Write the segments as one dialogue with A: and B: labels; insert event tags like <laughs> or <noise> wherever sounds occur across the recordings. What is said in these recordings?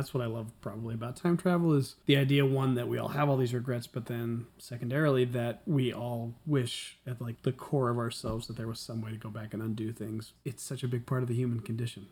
A: That's what I love probably about time travel is the idea one that we all have all these regrets, but then secondarily that we all wish at like the core of ourselves that there was some way to go back and undo things. It's such a big part of the human condition.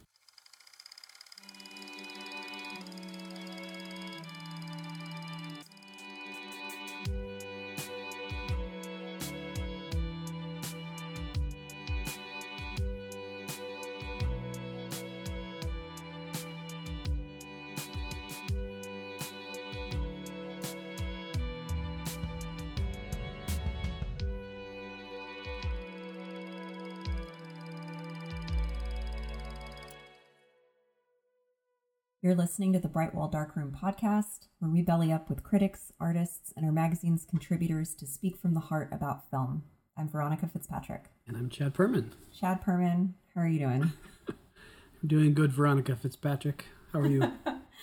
B: Listening to the Bright Wall/Dark Room podcast, where we belly up with critics, artists, and our magazine's contributors to speak from the heart about film. I'm Veronica Fitzpatrick.
A: And I'm Chad Perman.
B: Chad Perman, how are you doing? <laughs>
A: I'm doing good, Veronica Fitzpatrick. How are you?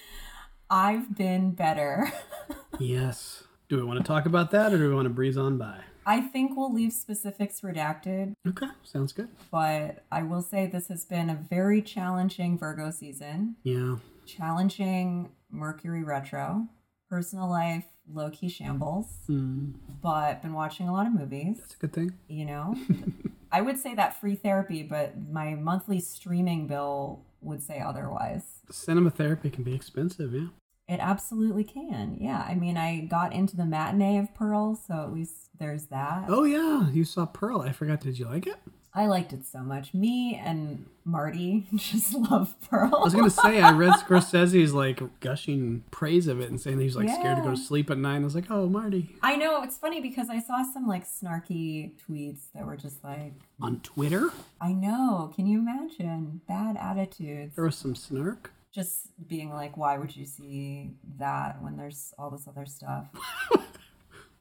A: <laughs>
B: I've been better. <laughs>
A: yes. Do we want to talk about that or do we want to breeze on by?
B: I think we'll leave specifics redacted,
A: Okay, sounds good.
B: but I will say this has been a very challenging Virgo season.
A: Yeah.
B: Challenging Mercury retro, personal life, low key shambles,
A: Mm,
B: but been watching a lot of movies.
A: that's a good thing.
B: you know <laughs> i would say that free therapy but my monthly streaming bill would say otherwise
A: Cinema therapy can be expensive, yeah.
B: it absolutely can yeah i mean i got into the matinee of pearl so at least there's that
A: Oh yeah, you saw Pearl. I forgot. Did you like it?
B: I liked it so much me and marty <laughs> just love pearl
A: I was gonna say I read <laughs> Scorsese's like gushing praise of it and saying that he's like scared to go to sleep at night. I was like, oh Marty.
B: I know it's funny because I saw some like snarky tweets that were just like,
A: On Twitter,
B: I know, can you imagine bad attitudes?
A: there was some snark.
B: just being like, why would you see that when there's all this other stuff? <laughs>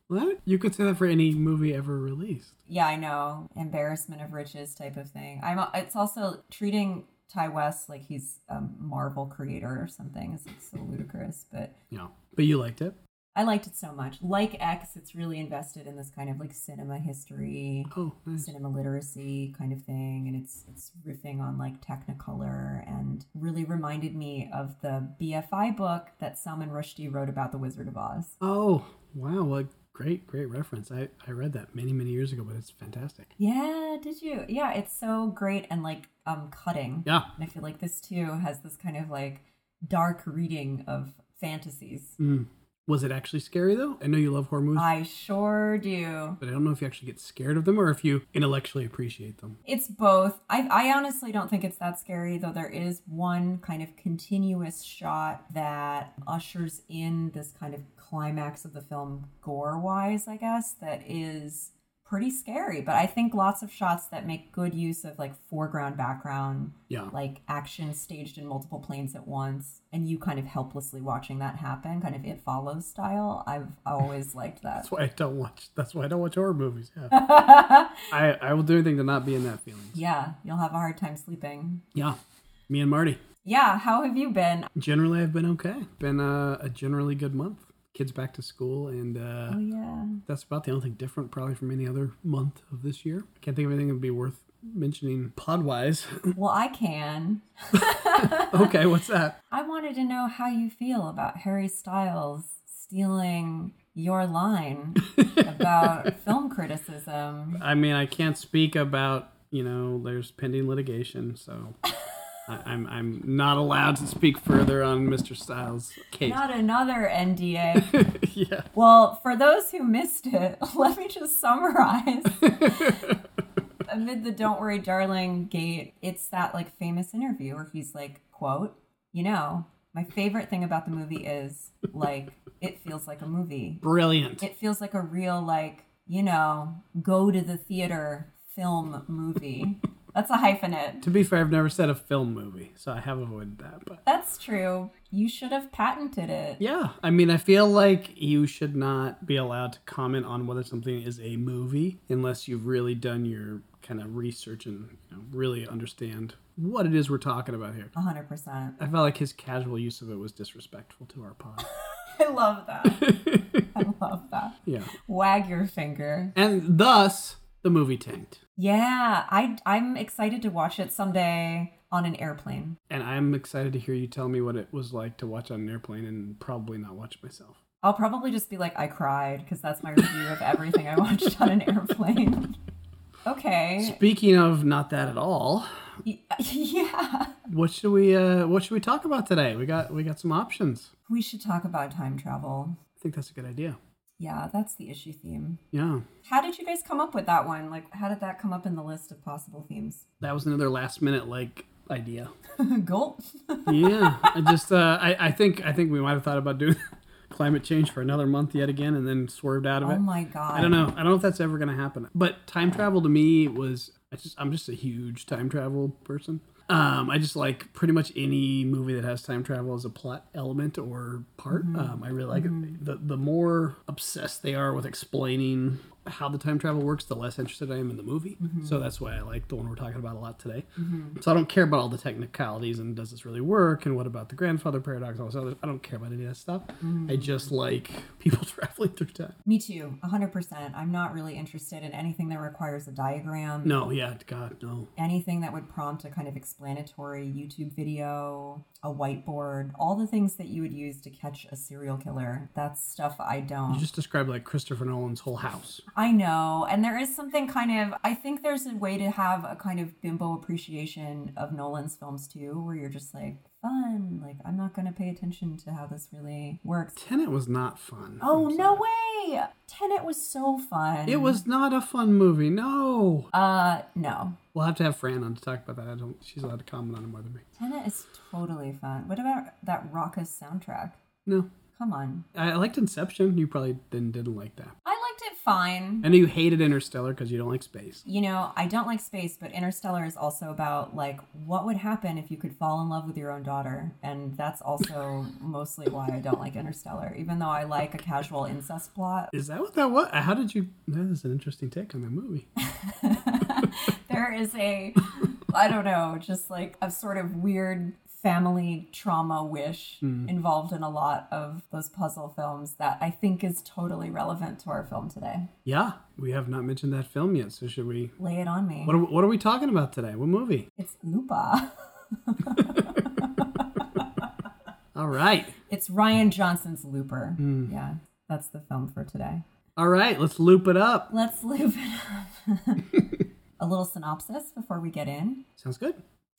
A: What? You could say that for any movie ever released.
B: yeah, I know, embarrassment of riches type of thing. I'm. It's also treating Ti West like he's a Marvel creator or something. It's like so ludicrous, but
A: Yeah, but you liked it.
B: I liked it so much. Like X, it's really invested in this kind of like cinema history.
A: Oh, nice.
B: cinema literacy kind of thing and it's it's riffing on like technicolor and really reminded me of the BFI book that Salman Rushdie wrote about the Wizard of Oz.
A: Oh, wow. What great, great reference. I, I read that many, many years ago, but it's fantastic.
B: Yeah, did you? Yeah, it's so great and like um cutting.
A: Yeah.
B: And I feel like this too has this kind of like dark reading of fantasies.
A: Mm. Was it actually scary though? I know you love horror movies,
B: I sure do.
A: but I don't know if you actually get scared of them or if you intellectually appreciate them.
B: It's both. I, I honestly don't think it's that scary, though there is one kind of continuous shot that ushers in this kind of climax of the film, gore wise, I guess, that is pretty scary. But I think lots of shots that make good use of like foreground, background,
A: Yeah.
B: like action staged in multiple planes at once, and you kind of helplessly watching that happen, kind of it follows style. I've always liked that.
A: That's why I don't watch. That's why I don't watch horror movies. Yeah, <laughs> I I will do anything to not be in that feeling.
B: yeah, you'll have a hard time sleeping.
A: Yeah, me and Marty.
B: Yeah, how have you been?
A: Generally, I've been okay. Been uh, a generally good month. Kids back to school, and uh,
B: Oh yeah.
A: that's about the only thing different probably from any other month of this year. I Can't think of anything that would be worth mentioning pod wise. <laughs>
B: Well, I can. <laughs>
A: okay, what's that? <laughs>
B: I wanted to know how you feel about Harry Styles stealing your line about film criticism.
A: I mean, I can't speak about you know. There's pending litigation, so I, I'm I'm not allowed to speak further on Mr. Styles' case.
B: Not another NDA. <laughs>
A: yeah.
B: Well, for those who missed it, <laughs> let me just summarize. <laughs> Amid the Don't Worry Darling gate, it's that like famous interview where he's like, quote, you know, my favorite thing about the movie is like it feels like a movie.
A: Brilliant.
B: it feels like a real like you know go to the theater film movie that's a hyphenate
A: To be fair, I've never said a film movie, so I have avoided that. But
B: that's true you should have patented it
A: yeah, I mean, I feel like you should not be allowed to comment on whether something is a movie unless you've really done your kind of research and you know, really understand what it is we're talking about here.
B: 100%
A: I felt like his casual use of it was disrespectful to our pod. <laughs>
B: i love that <laughs> i love that
A: yeah.
B: wag your finger
A: And thus, the movie tanked.
B: Yeah i i'm excited to watch it someday on an airplane.
A: And I'm excited to hear you tell me what it was like to watch on an airplane and probably not watch it myself.
B: I'll probably just be like, I cried because that's my review of everything I watched on an airplane. <laughs> okay.
A: Speaking of not that at all, <laughs>
B: Yeah.
A: what should we uh what should we talk about today? We got we got some options.
B: We should talk about time travel.
A: I think that's a good idea.
B: Yeah, that's the issue theme.
A: Yeah.
B: How did you guys come up with that one? Like, how did that come up in the list of possible themes?
A: That was another last minute like idea. <laughs>
B: Gulp. <laughs>
A: Yeah. I just uh I, I think I think we might have thought about doing <laughs> climate change for another month yet again and then swerved out of it.
B: Oh my god.
A: I don't know. I don't know if that's ever going to happen. But time travel to me was I just I'm just a huge time travel person. Um, I just like pretty much any movie that has time travel as a plot element or part. Um, I really like it. The the more obsessed they are with explaining how the time travel works, the less interested I am in the movie. Mm-hmm. So that's why I like the one we're talking about a lot today. Mm-hmm. So I don't care about all the technicalities and does this really work and what about the grandfather paradox and all this other. I don't care about any of that stuff. Mm-hmm. I just like <laughs> people <laughs> traveling through time.
B: Me too, 100%. I'm not really interested in anything that requires a diagram.
A: No, yeah, God, no.
B: Anything that would prompt a kind of explanatory YouTube video, a whiteboard, all the things that you would use to catch a serial killer. That's stuff I don't.
A: You just described like Christopher Nolan's whole house.
B: I know. And there is something kind of, I think there's a way to have a kind of bimbo appreciation of Nolan's films too, where you're just like, fun. Like, I'm not going to pay attention to how this really works.
A: Tenet was not fun.
B: Oh, no way. Tenet was so fun.
A: It was not a fun movie. No.
B: Uh, no.
A: We'll have to have Fran on to talk about that. I don't. She's allowed to comment on it more than me.
B: Tenet is totally fun. What about that raucous soundtrack?
A: No.
B: Come on.
A: I, liked Inception. You probably didn't didn't like that.
B: I liked it fine.
A: I know you hated Interstellar because you don't like space.
B: You know, I don't like space, but Interstellar is also about like what would happen if you could fall in love with your own daughter, and that's also <laughs> mostly why I don't like Interstellar. Even though I like a casual incest plot,
A: Is that what that was? How did you? That is an interesting take on that movie. <laughs> <laughs>
B: there is a I don't know, just like a sort of weird family trauma wish mm. involved in a lot of those puzzle films that I think is totally relevant to our film today.
A: Yeah, we have not mentioned that film yet. So should we?
B: Lay it on me.
A: What are, what are we talking about today? What movie?
B: It's Lupa. <laughs>
A: All right.
B: It's Rian Johnson's Looper. Mm. Yeah, that's the film for today.
A: All right. Let's loop it up.
B: Let's loop it up. <laughs> a little synopsis before we get in.
A: Sounds good.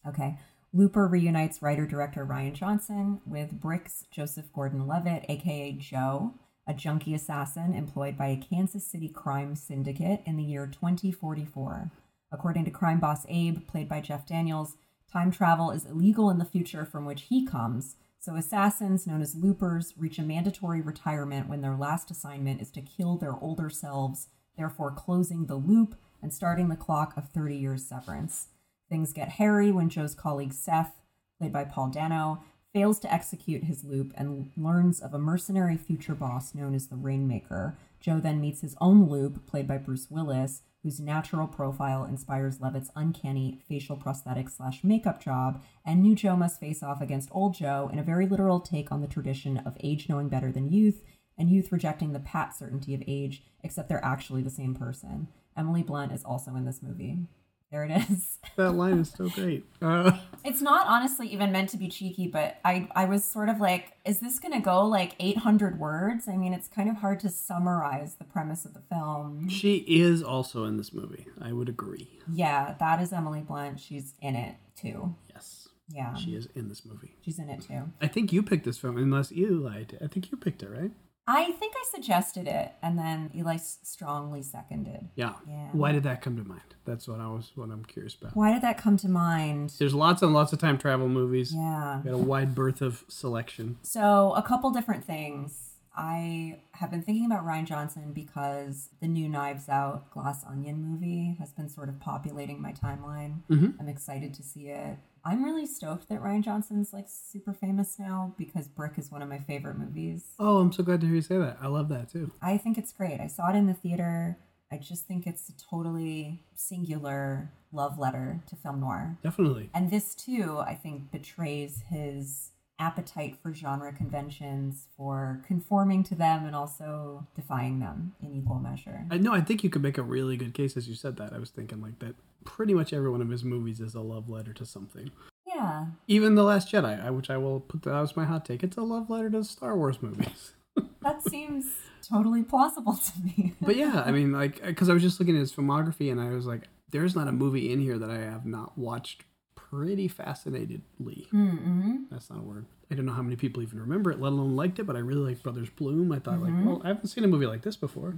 B: Okay. Looper reunites writer director Rian Johnson with Brick's Joseph Gordon Levitt, aka Joe, a junkie assassin employed by a Kansas City crime syndicate in the year 2044. According to crime boss Abe, played by Jeff Daniels, time travel is illegal in the future from which he comes, so assassins known as loopers reach a mandatory retirement when their last assignment is to kill their older selves, therefore closing the loop and starting the clock of 30 years severance. Things get hairy when Joe's colleague Seth, played by Paul Dano, fails to execute his loop and learns of a mercenary future boss known as the Rainmaker. Joe then meets his own loop, played by Bruce Willis, whose natural profile inspires Levitt's uncanny facial prosthetic slash makeup job, and new Joe must face off against old Joe in a very literal take on the tradition of age knowing better than youth, and youth rejecting the pat certainty of age, except they're actually the same person. Emily Blunt is also in this movie. There it is. <laughs>
A: That line is so great. Uh,
B: It's not honestly even meant to be cheeky, but I I was sort of like, is this gonna go like 800 words? I mean, it's kind of hard to summarize the premise of the film.
A: she is also in this movie. I would agree.
B: Yeah, that is Emily Blunt. She's in it too.
A: Yes,
B: Yeah,
A: she is in this movie.
B: she's in it too.
A: I think you picked this film, unless Eli did. I think you picked it, right?
B: I think I suggested it, and then Eli strongly seconded.
A: Yeah.
B: Yeah.
A: Why did that come to mind? That's what I was. What I'm curious about.
B: Why did that come to mind?
A: There's lots and lots of time travel movies.
B: Yeah.
A: Got a wide berth of selection.
B: So, a couple different things. I have been thinking about Rian Johnson because the new Knives Out Glass Onion movie has been sort of populating my timeline. Mm-hmm. I'm excited to see it. I'm really stoked that Rian Johnson's like super famous now because Brick is one of my favorite movies.
A: Oh, I'm so glad to hear you say that. I love that too.
B: I think it's great. I saw it in the theater. I just think it's a totally singular love letter to film noir.
A: Definitely.
B: And this too, I think, betrays his appetite for genre conventions, for conforming to them and also defying them in equal measure.
A: I know. I think you could make a really good case as you said that. I was thinking like that. Pretty much every one of his movies is a love letter to something. Yeah. Even the Last Jedi, I- which I will put that was my hot take. It's a love letter to Star Wars movies. <laughs>
B: That seems totally plausible to me.
A: But yeah, I mean, like, because I was just looking at his filmography and I was like, there's not a movie in here that I have not watched pretty fascinatedly.
B: mm-hmm.
A: That's not a word. I don't know how many people even remember it, let alone liked it, but I really liked Brothers Bloom. I thought, like, well, I haven't seen a movie like this before.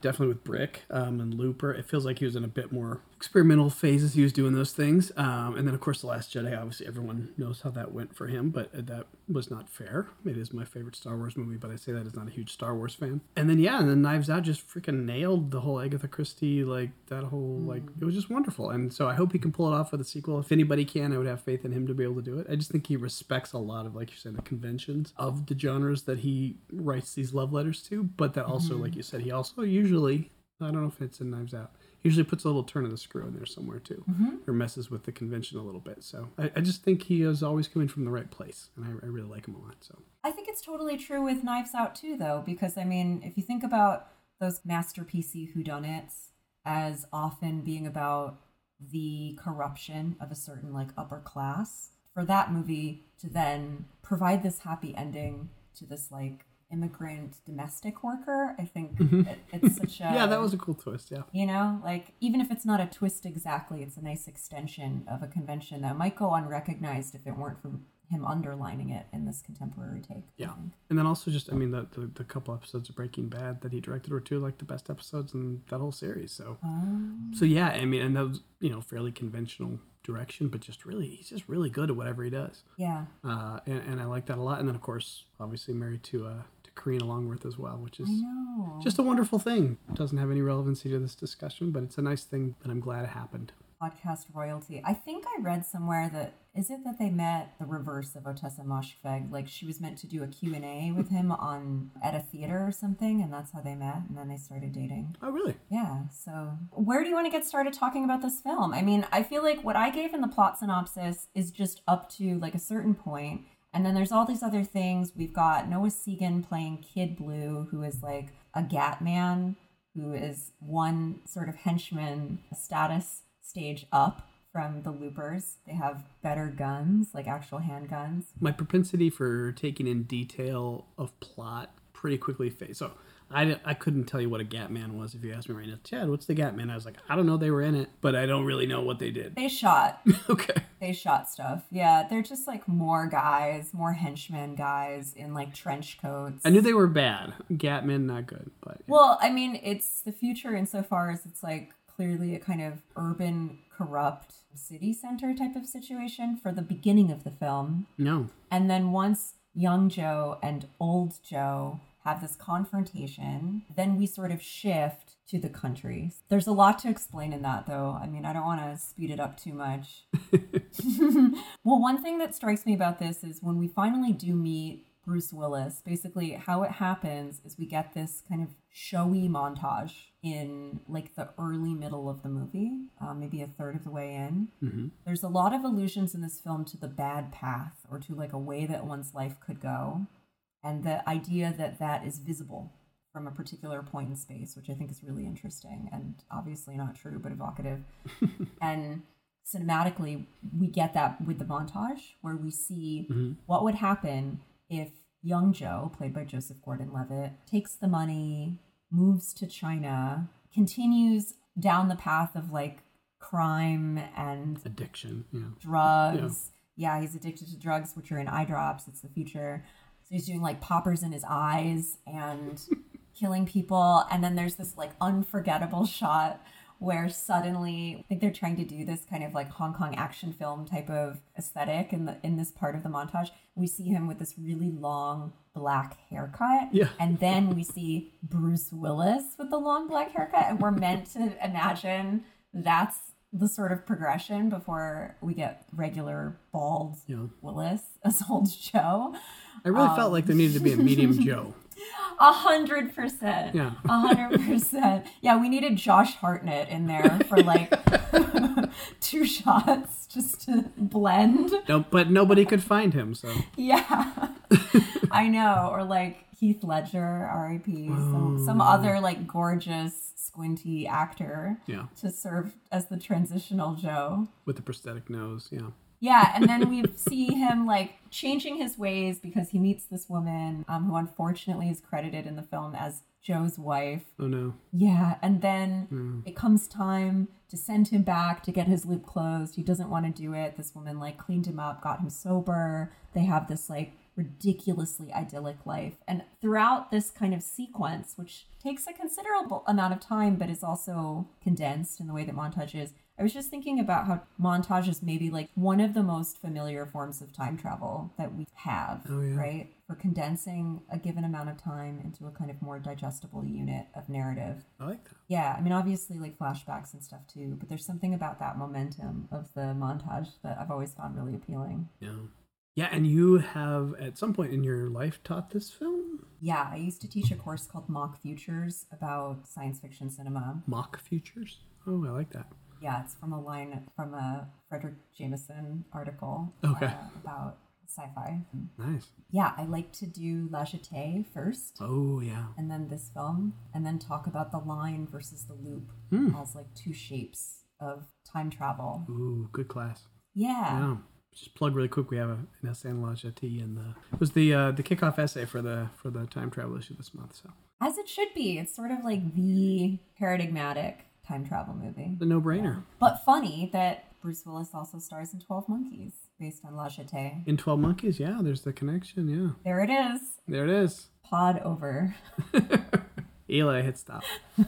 A: Definitely with Brick um, and Looper. It feels like he was in a bit more experimental phases. He was doing those things. Um, and then, of course, The Last Jedi. Obviously, everyone knows how that went for him, but that was not fair. It is my favorite Star Wars movie, but I say that as not a huge Star Wars fan. And then, yeah, and then Knives Out just freaking nailed the whole Agatha Christie, like, that whole, like, it was just wonderful. And so I hope he can pull it off with a sequel. If anybody can, I would have faith in him to be able to do it. I just think he respects a lot of, like you said, the conventions of the genres that he writes these love letters to, but that also, mm-hmm. like you said, he also usually, I don't know if it's in Knives Out, usually puts a little turn of the screw in there somewhere too, mm-hmm. or messes with the convention a little bit. So I, I just think he is always coming from the right place, and I, I really like him a lot. So
B: I think it's totally true with Knives Out too, though, because I mean, if you think about those masterpiecey whodunits as often being about the corruption of a certain like upper class, for that movie to then provide this happy ending to this like immigrant domestic worker, I think it, it's such <laughs> a
A: Mm-hmm. yeah, that was a cool twist. Yeah.
B: you know, like even if it's not a twist exactly, it's a nice extension of a convention that might go unrecognized if it weren't for him underlining it in this contemporary take.
A: Yeah, and then also just I mean the, the the couple episodes of Breaking Bad that he directed were two like the best episodes in that whole series. So
B: Um,
A: so yeah, I mean, and those you know fairly conventional direction, but just really he's just really good at whatever he does,
B: yeah,
A: uh, and, and I like that a lot. And then of course, obviously married to uh to Karina Longworth as well, which is just a wonderful thing. Doesn't have any relevancy to this discussion, but it's a nice thing that I'm glad it happened.
B: Podcast royalty. I think I read somewhere that is it that they met the reverse of Ottessa Moshfegh? Like she was meant to do a Q&A with him on at a theater or something and that's how they met and then they started dating.
A: Oh really?
B: Yeah, so where do you want to get started talking about this film? I mean, I feel like what I gave in the plot synopsis is just up to like a certain point, and then there's all these other things. We've got Noah Segan playing Kid Blue, who is like a Gat Man, who is one sort of henchman status stage up from the Loopers. They have better guns, like actual handguns.
A: my propensity for taking in detail of plot pretty quickly fades. So I, I couldn't tell you what a Gat Man was if you asked me right now. Chad, what's the Gat Man? I was like, I don't know. They were in it, but I don't really know what they did.
B: They shot <laughs>
A: okay.
B: They shot stuff. Yeah, they're just like more guys, more henchmen guys in like trench coats.
A: I knew they were bad. Gatman, not good, but
B: Well, I mean, it's the future insofar as it's like clearly a kind of urban, corrupt city center type of situation for the beginning of the film.
A: no.
B: And then once young Joe and old Joe have this confrontation, then we sort of shift to the country. There's a lot to explain in that, though. I mean, I don't want to speed it up too much. <laughs> <laughs> well, one thing that strikes me about this is when we finally do meet Bruce Willis, basically how it happens is we get this kind of showy montage in like the early middle of the movie, uh, maybe a third of the way in.
A: hmm
B: There's a lot of allusions in this film to the bad path or to like a way that one's life could go. And the idea that that is visible from a particular point in space, which I think is really interesting and obviously not true, but evocative. <laughs> and cinematically, we get that with the montage where we see what would happen if young Joe, played by Joseph Gordon Levitt, takes the money, moves to China, continues down the path of like crime and
A: Addiction. Yeah.
B: drugs. Yeah. he's addicted to drugs, which are in eye drops. It's the future. So he's doing like poppers in his eyes and <laughs> killing people. And then there's this like unforgettable shot where suddenly I think they're trying to do this kind of like Hong Kong action film type of aesthetic in the in this part of the montage. We see him with this really long black haircut.
A: Yeah.
B: And then we see Bruce Willis with the long black haircut. And we're meant to imagine that's the sort of progression before we get regular bald
A: Yeah.
B: Willis as old Joe.
A: I really felt like there needed to be a medium <laughs> Joe.
B: A hundred percent.
A: Yeah.
B: A hundred percent. Yeah, we needed Josh Hartnett in there for like <laughs> two shots just to blend.
A: No, but nobody could find him, so
B: Yeah. <laughs> I know. Or like Heath Ledger, R.I.P. Some, some oh. other like gorgeous, squinty actor
A: yeah,
B: to serve as the transitional Joe.
A: with the prosthetic nose. Yeah.
B: Yeah, and then we see him like changing his ways because he meets this woman um, who unfortunately is credited in the film as Joe's wife.
A: Oh no.
B: Yeah, and then
A: Mm.
B: it comes time to send him back to get his loop closed. He doesn't want to do it. This woman like cleaned him up, got him sober. They have this like ridiculously idyllic life. And throughout this kind of sequence, which takes a considerable amount of time but is also condensed in the way that montage is, I was just thinking about how montage is maybe like one of the most familiar forms of time travel that we have,
A: Oh, yeah.
B: right? For condensing a given amount of time into a kind of more digestible unit of narrative.
A: I like that.
B: Yeah, I mean, obviously, like flashbacks and stuff too, but there's something about that momentum of the montage that I've always found really appealing.
A: Yeah. Yeah, and you have at some point in your life taught this film?
B: Yeah, I used to teach a course called Mock Futures about science fiction cinema.
A: Mock Futures? Oh, I like that.
B: Yeah, it's from a line from a Fredric Jameson article
A: Okay.
B: uh, about sci-fi.
A: Nice.
B: Yeah, I like to do La Jetée first,
A: Oh, yeah.
B: and then this film, and then talk about the line versus the loop
A: Hmm.
B: as like two shapes of time travel.
A: Ooh, good class.
B: Yeah.
A: Yeah. Just plug really quick. We have a, an essay on Jetée, and the it was the uh, the kickoff essay for the for the time travel issue this month. So
B: As it should be. It's sort of like the paradigmatic time travel movie.
A: the no brainer.
B: But funny that Bruce Willis also stars in 12 Monkeys based on La Jetée.
A: In Twelve Monkeys, yeah, there's the connection. Yeah,
B: There it is.
A: there it is.
B: Pod over. <laughs>
A: Eli hit stop. <laughs>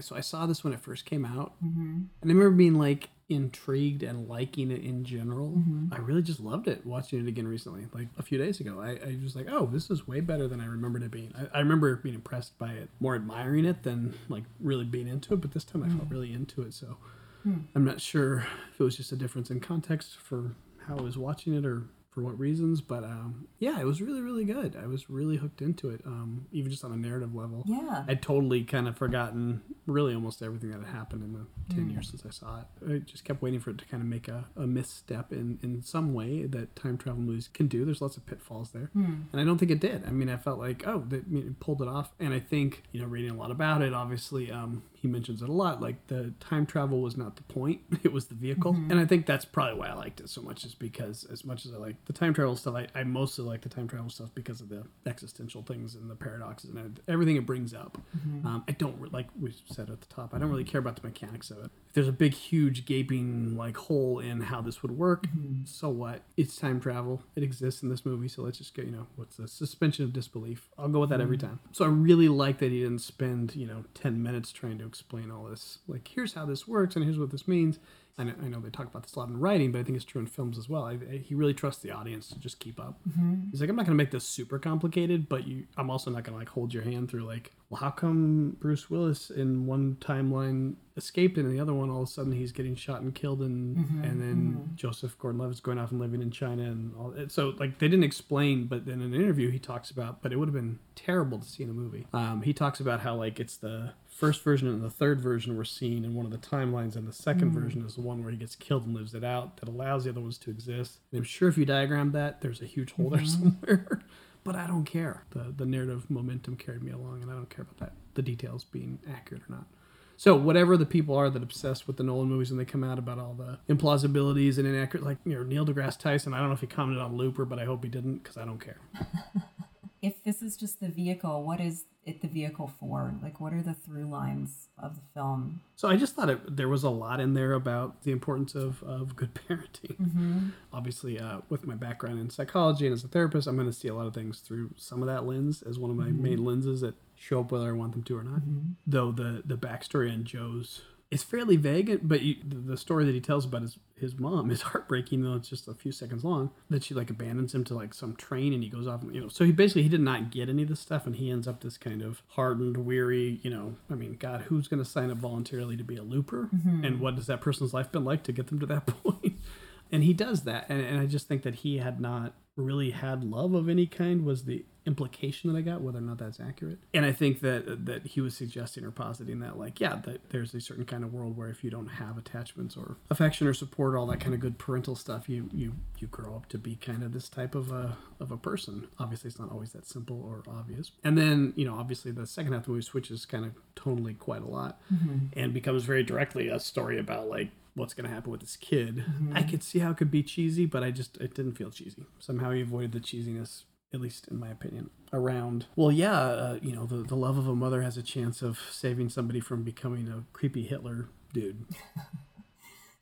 A: So I saw this when it first came out, and I remember being like intrigued and liking it in general. Mm-hmm. I really just loved it watching it again recently, like a few days ago. I, I was like, oh, this is way better than I remembered it being. I, I remember being impressed by it, more admiring it than like really being into it. But this time I felt mm-hmm. really into it. So hmm. I'm not sure if it was just a difference in context for how I was watching it or for what reasons, but um, yeah, it was really, really good. I was really hooked into it, um, even just on a narrative level.
B: Yeah.
A: I'd totally kind of forgotten really almost everything that had happened in the 10 years since I saw it. I just kept waiting for it to kind of make a, a misstep in, in some way that time travel movies can do. There's lots of pitfalls there. And I don't think it did. I mean, I felt like, oh, that I mean, it pulled it off. And I think, you know, reading a lot about it, obviously, um, he mentions it a lot. Like the time travel was not the point, <laughs> it was the vehicle. Mm-hmm. And I think that's probably why I liked it so much, is because as much as I like the time travel stuff, I, I mostly like the time travel stuff because of the existential things and the paradoxes and everything it brings up. Mm-hmm. Um, I don't, like we said at the top, I don't really care about the mechanics of it. If there's a big, huge, gaping like hole in how this would work, mm-hmm. so what? It's time travel. It exists in this movie, so let's just get, you know, what's the suspension of disbelief? I'll go with that every time. So I really like that he didn't spend, you know, 10 minutes trying to explain all this. Like, here's how this works and here's what this means. And I know they talk about this a lot in writing, but I think it's true in films as well. I, I, he really trusts the audience to just keep up. Mm-hmm. He's like, I'm not going to make this super complicated, but you, I'm also not going to like hold your hand through like, well, how come Bruce Willis in one timeline escaped and in the other one all of a sudden he's getting shot and killed and mm-hmm. and then mm-hmm. Joseph Gordon-Levitt's going off and living in China and all it, so like they didn't explain but then in an interview he talks about but it would have been terrible to see in a movie um, he talks about how like it's the first version and the third version were seen in one of the timelines and the second hmm. version is the one where he gets killed and lives it out that allows the other ones to exist and I'm sure if you diagram that there's a huge hole there mm-hmm. somewhere <laughs> but I don't care the the narrative momentum carried me along and I don't care about that the details being accurate or not so whatever the people are that obsessed with the Nolan movies and they come out about all the implausibilities and inaccurate, like you know Neil deGrasse Tyson. I don't know if he commented on Looper, but I hope he didn't because I don't care. <laughs>
B: If this is just the vehicle, what is it the vehicle for? Like, what are the through lines of the film?
A: So I just thought it, there was a lot in there about the importance of, of good parenting. Mm-hmm. Obviously, uh, with my background in psychology and as a therapist, I'm going to see a lot of things through some of that lens as one of my mm-hmm. main lenses that show up whether I want them to or not. Mm-hmm. Though the the backstory on Joe's is fairly vague, but you, the story that he tells about his his mom is <laughs> heartbreaking. Though it's just a few seconds long, that she like abandons him to like some train and he goes off. And, you know, so he basically he did not get any of this stuff, and he ends up this kind of hardened, weary. You know, I mean, God, who's going to sign up voluntarily to be a looper? Mm-hmm. And what has that person's life been like to get them to that <laughs> point? and he does that and, and i just think that he had not really had love of any kind was the implication that i got whether or not that's accurate. And i think that that he was suggesting or positing that like yeah that there's a certain kind of world where if you don't have attachments or affection or support all that kind of good parental stuff you you you grow up to be kind of this type of a of a person. Obviously it's not always that simple or obvious. And then you know obviously the second half of the movie switches kind of tonally quite a lot mm-hmm. and becomes very directly a story about like what's going to happen with this kid. I could see how it could be cheesy, but I just it didn't feel cheesy. Somehow he avoided the cheesiness, at least in my opinion. Around well, yeah, uh, you know, the the love of a mother has a chance of saving somebody from becoming a creepy Hitler dude. <laughs>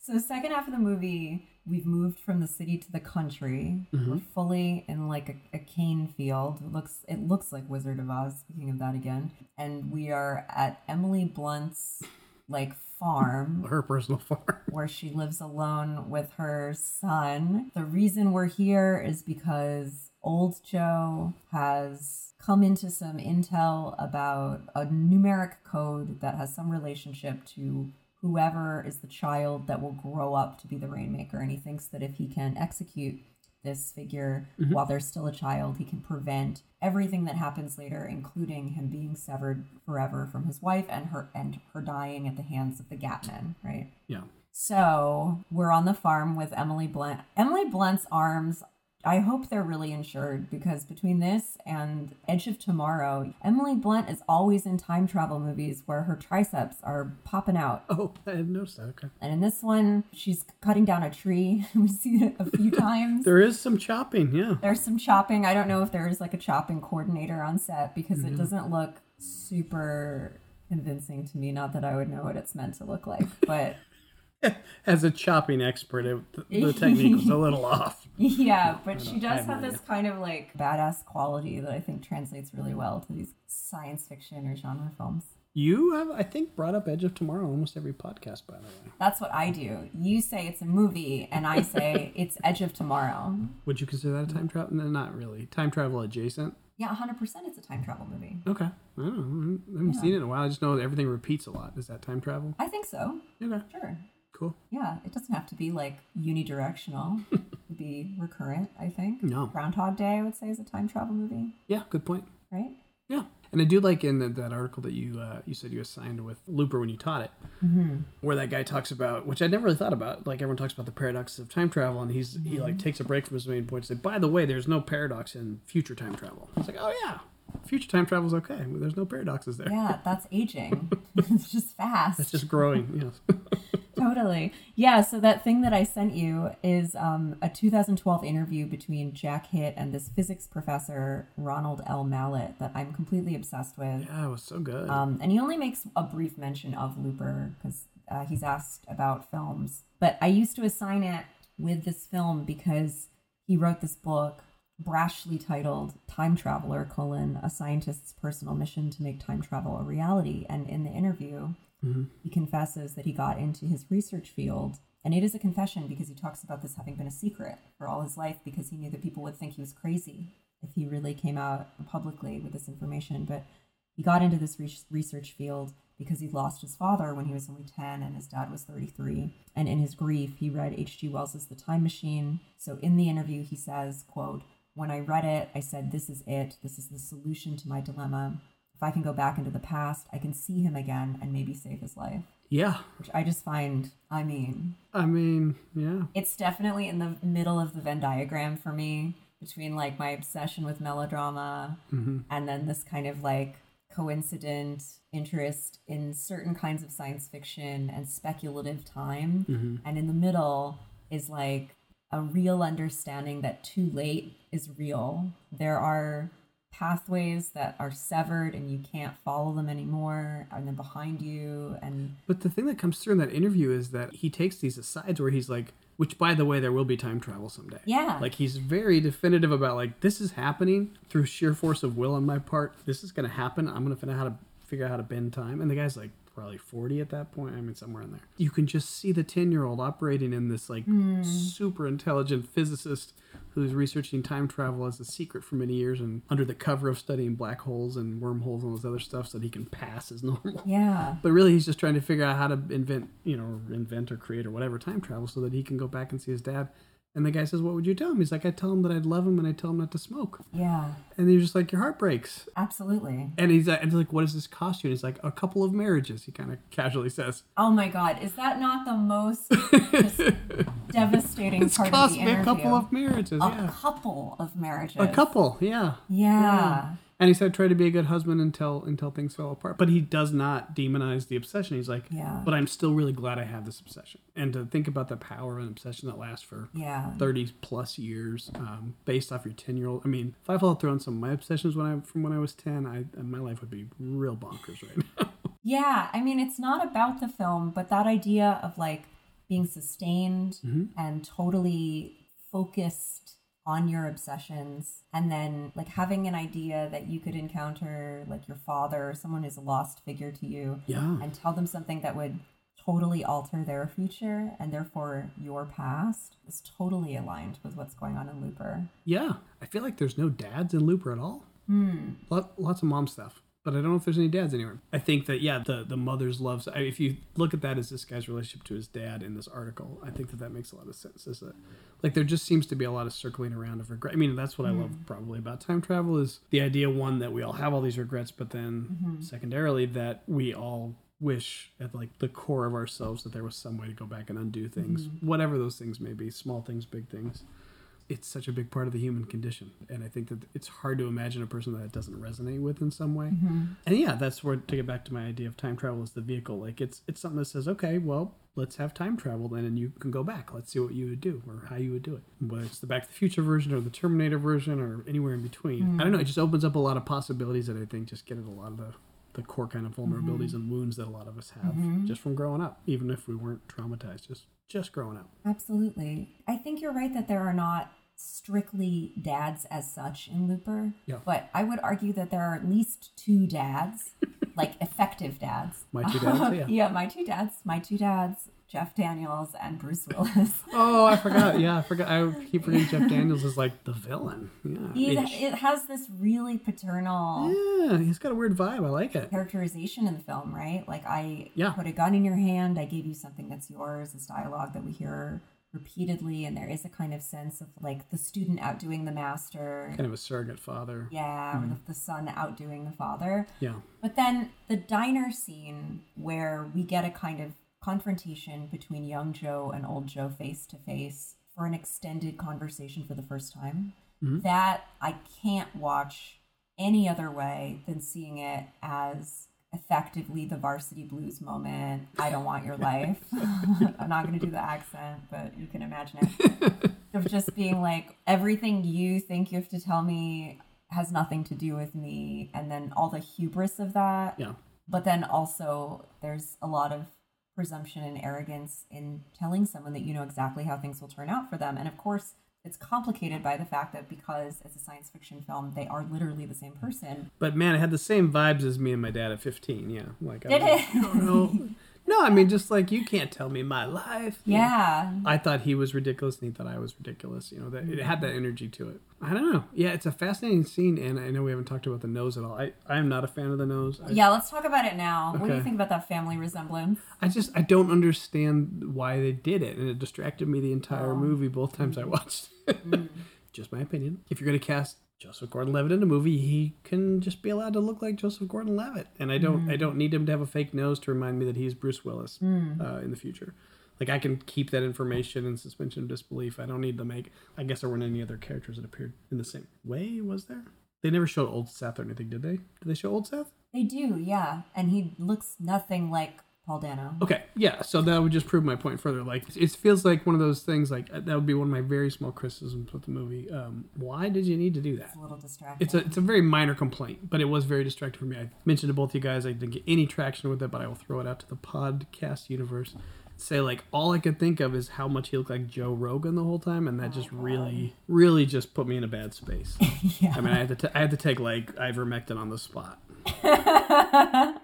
B: So the second half of the movie, we've moved from the city to the country. We're fully in like a, a cane field. It looks it looks like Wizard of Oz. Speaking of that again, and we are at Emily Blunt's like farm <laughs>
A: Her personal farm.
B: where she lives alone with her son. The reason we're here is because old Joe has come into some intel about a numeric code that has some relationship to whoever is the child that will grow up to be the rainmaker and he thinks that if he can execute this figure mm-hmm. while they're still a child he can prevent everything that happens later including him being severed forever from his wife and her and her dying at the hands of the Gatmen right
A: Yeah.
B: so we're on the farm with Emily Blunt. Emily Blunt's arms, I hope they're really insured because between this and Edge of Tomorrow, Emily Blunt is always in time travel movies where her triceps are popping out.
A: Oh, I didn't notice that. Okay.
B: And in this one, she's cutting down a tree. <laughs> we see it a few <laughs> times.
A: There is some chopping. Yeah.
B: There's some chopping. I don't know if there's like a chopping coordinator on set because
A: Mm-hmm.
B: it doesn't look super convincing to me. Not that I would know what it's meant to look like, but <laughs>
A: As a chopping expert, it, the, the <laughs> technique was a little off.
B: Yeah, but she does
A: have
B: this kind of like badass quality that I think translates really well to these science fiction or genre films.
A: You have, I think, brought up Edge of Tomorrow almost every podcast, by the way.
B: That's what I do. You say it's a movie, and I say <laughs> it's Edge of Tomorrow.
A: Would you consider that a time travel? No, not really. Time travel adjacent.
B: Yeah, 100% it's a time travel movie.
A: Okay. I don't know. I haven't seen it in a while. I just know that everything repeats a lot. Is that time travel?
B: I think so.
A: Okay.
B: Sure.
A: Cool.
B: Yeah, it doesn't have to be like unidirectional. <laughs> be recurrent, I think.
A: No.
B: Groundhog Day, I would say, is a time travel movie,
A: Yeah. Good point.
B: right?
A: Yeah. And I do like in the, that article that you uh, you said you assigned with Looper when you taught it, where that guy talks about, which I never really thought about. Like everyone talks about the paradoxes of time travel, and he's he like takes a break from his main point and say, by the way, there's no paradox in future time travel. It's like, oh yeah, future time travel is okay. There's no paradoxes there.
B: Yeah, that's aging. <laughs> <laughs> it's just fast.
A: It's just growing. Yes.
B: Totally. Yeah, so that thing that I sent you is um, a 2012 interview between Jack Hitt and this physics professor, Ronald L. Mallett, that I'm completely obsessed with.
A: yeah, it was so good.
B: Um, and he only makes a brief mention of Looper because uh, he's asked about films. But I used to assign it with this film because he wrote this book brashly titled time traveler colon a scientist's personal mission to make time travel a reality and in the interview Mm-hmm. he confesses that he got into his research field and it is a confession because he talks about this having been a secret for all his life because he knew that people would think he was crazy if he really came out publicly with this information. But he got into this re- research field because he lost his father when he was only 10 and his dad was 33 and in his grief he read hg wells's the time machine. So in the interview he says quote when i read it i said this is it. This is the solution to my dilemma if i can go back into the past i can see him again and maybe save his life
A: yeah.
B: which i just find i mean
A: I mean, yeah.
B: it's definitely in the middle of the Venn diagram for me between like my obsession with melodrama mm-hmm. and then this kind of like coincident interest in certain kinds of science fiction and speculative time. Mm-hmm. And in the middle is like a real understanding that too late is real. There are pathways that are severed and you can't follow them anymore and then behind you and
A: But the thing that comes through in that interview is that he takes these asides where he's like, which by the way, there will be time travel someday.
B: Yeah.
A: Like he's very definitive about like this is happening through sheer force of will on my part. This is gonna happen. I'm gonna figure out how to figure out how to bend time. And the guy's like probably 40 at that point. I mean somewhere in there. You can just see the 10 year old operating in this like hmm. super intelligent physicist who's researching time travel as a secret for many years and under the cover of studying black holes and wormholes and all this other stuff so that he can pass as <laughs> normal.
B: yeah
A: But really, he's just trying to figure out how to invent, you know, invent or create or whatever time travel so that he can go back and see his dad. And the guy says, What would you tell him? He's like, I tell him that I'd love him and I tell him not to smoke.
B: yeah
A: And you're just like, Your heart breaks.
B: absolutely
A: And he's, uh, and he's like, What does this cost you? And he's like, A couple of marriages, he kind of casually says.
B: Oh my god, is that not the most <laughs> devastating
A: It's
B: part of
A: cost
B: the
A: me
B: interview?
A: a couple of marriages.
B: A
A: yeah.
B: couple of marriages.
A: A couple, yeah.
B: Yeah.
A: And he said try to be a good husband until until things fell apart. But he does not demonize the obsession. He's like,
B: Yeah.
A: but I'm still really glad I have this obsession. And to think about the power of an obsession that lasts for
B: Yeah.
A: 30 plus years, um, based off your 10 year old. I mean, if I followed through on some of my obsessions when I from when I was 10, I my life would be real bonkers right now. <laughs>
B: Yeah, I mean, it's not about the film, but that idea of like being sustained
A: Mhm.
B: and totally focused on your obsessions, and then like having an idea that you could encounter like your father or someone who's a lost figure to you
A: yeah.
B: and tell them something that would totally alter their future and therefore your past is totally aligned with what's going on in Looper.
A: Yeah. I feel like there's no dads in Looper at all.
B: Hmm.
A: Lot, lots of mom stuff. But I don't know if there's any dads anywhere. I think that yeah, the the mother's loves. I- If you look at that as this guy's relationship to his dad in this article, I think that that makes a lot of sense. Is that like there just seems to be a lot of circling around of regret. I mean, that's what I love mm-hmm. probably about time travel is the idea one that we all have all these regrets, but then mm-hmm. secondarily that we all wish at like the core of ourselves that there was some way to go back and undo things, mm-hmm. whatever those things may be, small things, big things it's such a big part of the human condition. And i think that it's hard to imagine a person that it doesn't resonate with in some way. Mm-hmm. And yeah that's where to get back to my idea of time travel as the vehicle. Like it's it's something that says okay well let's have time travel then and you can go back. Let's see what you would do or how you would do it. Whether it's the back to the future version or the terminator version or anywhere in between. I don't know. It mm. just opens up a lot of possibilities that i think just get at a lot of the the core kind of vulnerabilities mm-hmm. and wounds that a lot of us have mm-hmm. just from growing up even if we weren't traumatized just just growing up.
B: Absolutely. I think you're right that there are not strictly dads as such in Looper.
A: Yeah.
B: But I would argue that there are at least two dads, <laughs> like effective dads.
A: My two dads, <laughs> yeah.
B: yeah, my two dads. My two dads, Jeff Daniels and Bruce Willis. <laughs>
A: Oh, I forgot. Yeah, I forgot. I keep forgetting Jeff Daniels is like the villain. Yeah.
B: He, it has this really paternal
A: yeah, he's got a weird vibe. I like it.
B: characterization in the film, right? Like I
A: Yeah.
B: put a gun in your hand, I gave you something that's yours. This dialogue that we hear repeatedly, and there is a kind of sense of like the student outdoing the master.
A: Kind of a surrogate father.
B: Yeah, or mm-hmm. the, the son outdoing the father.
A: Yeah.
B: But then the diner scene where we get a kind of confrontation between young Joe and old Joe face to face for an extended conversation for the first time. Mm-hmm. That I can't watch any other way than seeing it as effectively the varsity blues moment. I don't want your life. <laughs> I'm not going to do the accent, but you can imagine it. of just being like, everything you think you have to tell me has nothing to do with me. And then all the hubris of that.
A: Yeah.
B: But then also, there's a lot of presumption and arrogance in telling someone that you know exactly how things will turn out for them. And of course, it's complicated by the fact that because it's a science fiction film, they are literally the same person.
A: But man, it had the same vibes as me and my dad at 15. Yeah. Like, I
B: Did
A: was
B: it?
A: like, "Oh, no. No, I mean, just like, you can't tell me my life.
B: Yeah.
A: I thought he was ridiculous and he thought I was ridiculous. You know, that it had that energy to it. I don't know. Yeah, it's a fascinating scene, and I know we haven't talked about the nose at all. I, I am not a fan of the nose. I,
B: Yeah, let's talk about it now. What do you think about that family resemblance?
A: I just I don't understand why they did it, and it distracted me the entire
B: Oh.
A: movie both times I watched. it.
B: Mm. <laughs>
A: just my opinion. If you're gonna cast Joseph Gordon-Levitt in a movie, he can just be allowed to look like Joseph Gordon-Levitt, and I don't
B: Mm.
A: I don't need him to have a fake nose to remind me that he's Bruce Willis uh, in the future. Like I can keep that information in suspension of disbelief. I don't need to make. I guess there weren't any other characters that appeared in the same way. Was there? They never showed old Seth or anything, did they? Did they show old Seth?
B: They do, yeah. And he looks nothing like Paul Dano.
A: Okay, yeah. So that would just prove my point further. Like it feels like one of those things. Like that would be one of my very small criticisms with the movie. Um, why did you need to do that?
B: It's a little distracting.
A: It's a it's a very minor complaint, but it was very distracting for me. I mentioned to both you guys I didn't get any traction with it, but I will throw it out to the podcast universe. Say like all I could think of is how much he looked like Joe Rogan the whole time, and that just really, really just put me in a bad space. <laughs>
B: yeah.
A: I mean, I had to t- I had to take like ivermectin on the spot. <laughs>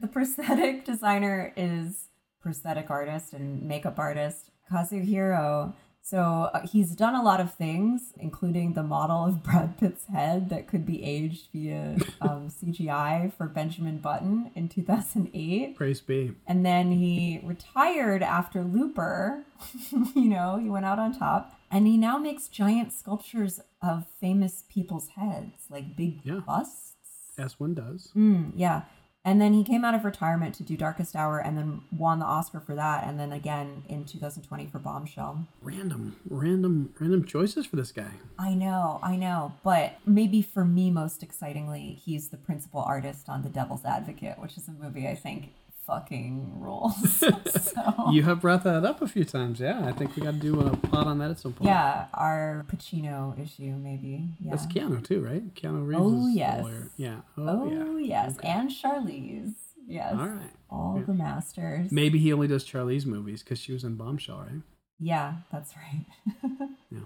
B: the prosthetic <laughs> designer is prosthetic artist and makeup artist Kazuhiro. So uh, he's done a lot of things, including the model of <laughs> Brad Pitt's head that could be aged via <laughs> um, CGI for Benjamin Button in 2008.
A: Praise be.
B: And then he retired after Looper. you know, he went out on top. And he now makes giant sculptures of famous people's heads, like big
A: Yeah.
B: busts.
A: As one does.
B: Mm, yeah. And then he came out of retirement to do Darkest Hour and then won the Oscar for that. And then again in 2020 for Bombshell.
A: Random, random, random choices for this guy.
B: I know, I know. But maybe for me, most excitingly, he's the principal artist on The Devil's Advocate, which is a movie I think fucking rules. <laughs> so,
A: You have brought that up a few times. Yeah, I think we got to do a pod on that at some point.
B: yeah, our Pacino issue, maybe. Yeah.
A: That's Keanu too, right? Keanu Reeves.
B: Oh, yes.
A: lawyer. Yeah. Oh,
B: Oh,
A: yeah.
B: yes. And Charlize. Yes.
A: All right.
B: All the masters.
A: Maybe he only does Charlize movies because she was in Bombshell, right?
B: Yeah, that's right. <laughs>
A: Yeah.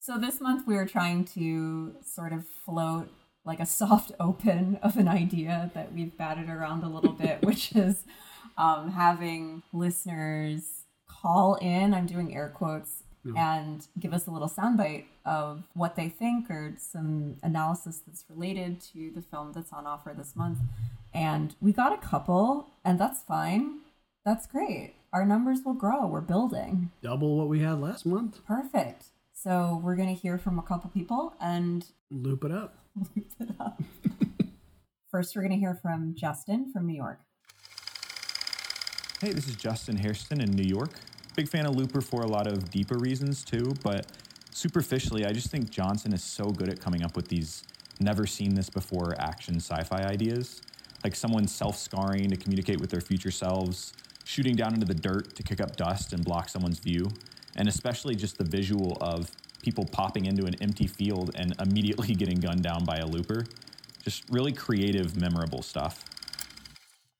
B: So this month we were trying to sort of float like a soft <laughs> open of an idea that we've batted around a little bit, <laughs> which is um, having listeners call in. I'm doing air quotes. And give us a little soundbite of what they think or some analysis that's related to the film that's on offer this month. And we got a couple, and that's fine. That's great. Our numbers will grow. We're building.
A: Double what we had last month.
B: Perfect. So we're going to hear from a couple people and
A: Loop it up.
B: It <laughs> up. First, we're going to hear from Justin from New York.
C: Hey, this is Justin Hairston in New York. Big fan of Looper for a lot of deeper reasons too, but superficially, I just think Johnson is so good at coming up with these never seen this before action sci fi ideas. Like someone self scarring to communicate with their future selves, shooting down into the dirt to kick up dust and block someone's view, and especially just the visual of people popping into an empty field and immediately <laughs> getting gunned down by a looper. Just really creative, memorable stuff.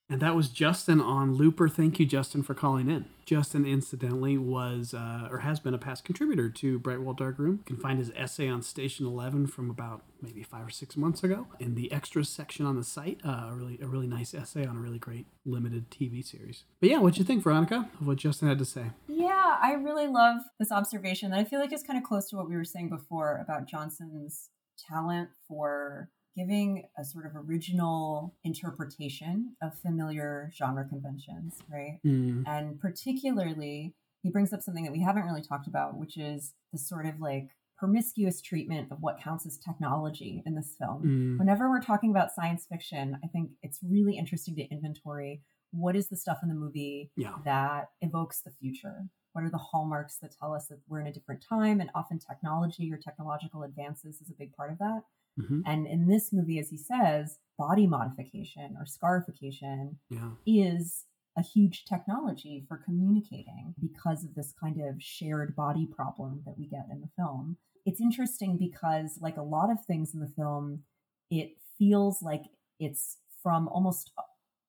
A: And that was Justin on Looper. Thank you, Justin, for calling in. Justin, incidentally, was uh, or has been a past contributor to Bright Wall Dark Room. You can find his essay on Station Eleven from about maybe five or six months ago in the extras section on the site. Uh, a really a really nice essay on a really great limited TV series. But yeah, what'd you think, Veronica, of what Justin had to say?
B: Yeah, I really love this observation that I feel like is kind of close to what we were saying before about Johnson's talent for giving a sort of original interpretation of familiar genre conventions, right?
A: Mm,
B: And particularly, he brings up something that we haven't really talked about, which is the sort of like promiscuous treatment of what counts as technology in this film.
A: mm,
B: Whenever we're talking about science fiction, I think it's really interesting to inventory what is the stuff in the movie
A: yeah.
B: that evokes the future? What are the hallmarks that tell us that we're in a different time? And often technology or technological advances is a big part of that.
A: Hmm
B: And in this movie, as he says, body modification or scarification
A: Yeah.
B: is a huge technology for communicating because of this kind of shared body problem that we get in the film. It's interesting because, like a lot of things in the film, it feels like it's from almost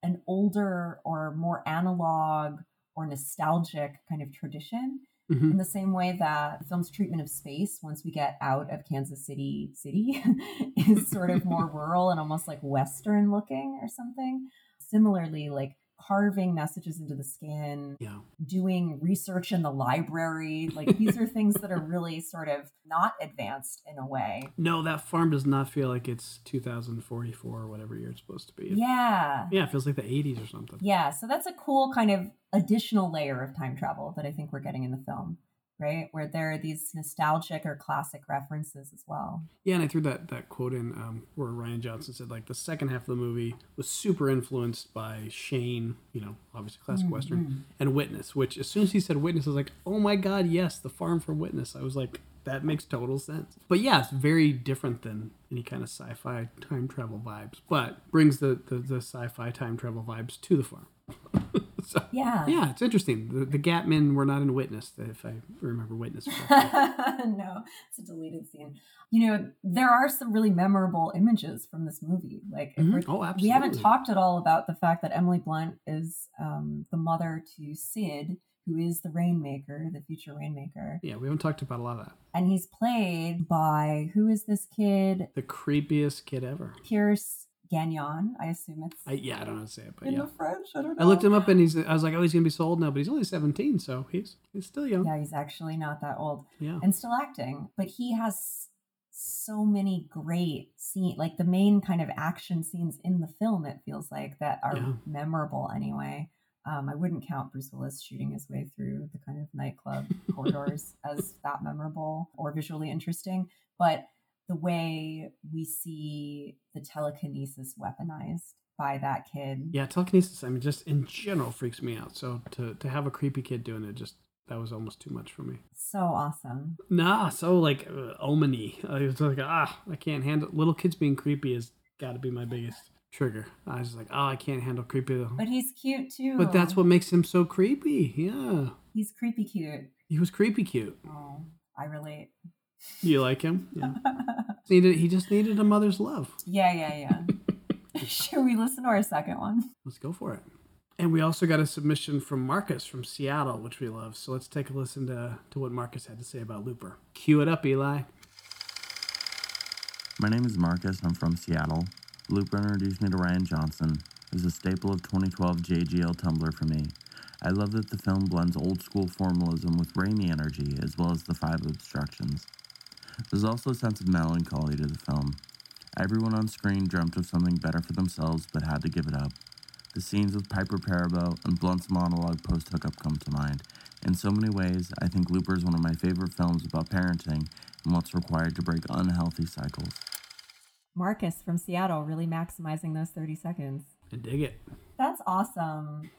B: an older or more analog or nostalgic kind of tradition
A: hmm
B: in the same way that the film's treatment of space once we get out of kansas city city <laughs> is sort of more <laughs> rural and almost like western looking or something. Similarly like carving messages into the skin
A: Yeah.
B: doing research in the library like these are <laughs> things that are really sort of not advanced in a way
A: No, that farm does not feel like it's 2044 or whatever year it's supposed to be. It-
B: yeah
A: Yeah, it feels like the 80s or something.
B: Yeah, so that's a cool kind of additional layer of time travel that I think we're getting in the film, right? Where there are these nostalgic or classic references as well.
A: Yeah, and I threw that that quote in um, where Rian Johnson said like the second half of the movie was super influenced by Shane, you know, obviously classic western, and Witness. Which as soon as he said Witness, I was like, oh my god, yes, the farm from Witness. I was like, that makes total sense. But yeah, it's very different than any kind of sci-fi time travel vibes, but brings the the, the sci-fi time travel vibes to the farm. <laughs> <laughs> so,
B: Yeah.
A: yeah, it's interesting. The, the Gatmen were not in Witness, if I remember Witness. <laughs>
B: no, it's a deleted scene. You know, there are some really memorable images from this movie. Like, if
A: Mhm.
B: we're-
A: Oh,
B: we haven't talked at all about the fact that Emily Blunt is um, the mother to Sid, who is the Rainmaker, the future Rainmaker.
A: yeah, we haven't talked about a lot of that.
B: And he's played by, who is this kid?
A: The creepiest kid ever.
B: Pierce Gagnon, I assume it's
A: I, yeah, I don't know how to say it, but
B: in
A: yeah.
B: the French. I don't know.
A: I looked him up and he's. I was like, oh, he's gonna be so old now, but he's only seventeen, so he's he's still young.
B: Yeah, he's actually not that old
A: Yeah.
B: and still acting, but he has so many great scene, like the main kind of action scenes in the film. It feels like that are
A: Yeah.
B: memorable anyway. Um, I wouldn't count Bruce Willis shooting his way through the kind of nightclub <laughs> corridors as that memorable or visually interesting, but the way we see the telekinesis weaponized by that kid.
A: Yeah, telekinesis. I mean, just in general freaks me out. So to to have a creepy kid doing it, just that was almost too much for me.
B: So awesome.
A: Nah, so like uh, omany. I was like, ah, I can't handle little kids being creepy. Has got to be my biggest trigger. I was like, oh, I can't handle creepy. Though.
B: But he's cute too.
A: But that's what makes him so creepy. Yeah,
B: he's creepy cute.
A: he was creepy cute.
B: Oh, I relate.
A: You like him? Yeah. <laughs> needed he just needed a mother's love.
B: Yeah, yeah, yeah. <laughs> Should we listen to our second one?
A: Let's go for it. And we also got a submission from Marcus from Seattle, which we love. So let's take a listen to, to what Marcus had to say about Looper. Cue it up, Eli.
D: My name is Marcus. I'm from Seattle. Looper introduced me to Rian Johnson. It was a staple of 2012 JGL Tumblr for me. I love that the film blends old school formalism with Raimi energy, as well as the five obstructions. There's also a sense of melancholy to the film. Everyone on screen dreamt of something better for themselves but had to give it up. The scenes with Piper Perabo and Blunt's monologue post hookup come to mind. In so many ways, I think Looper is one of my favorite films about parenting and what's required to break unhealthy cycles.
B: Marcus from Seattle really maximizing those 30 seconds.
A: I dig it.
B: That's awesome.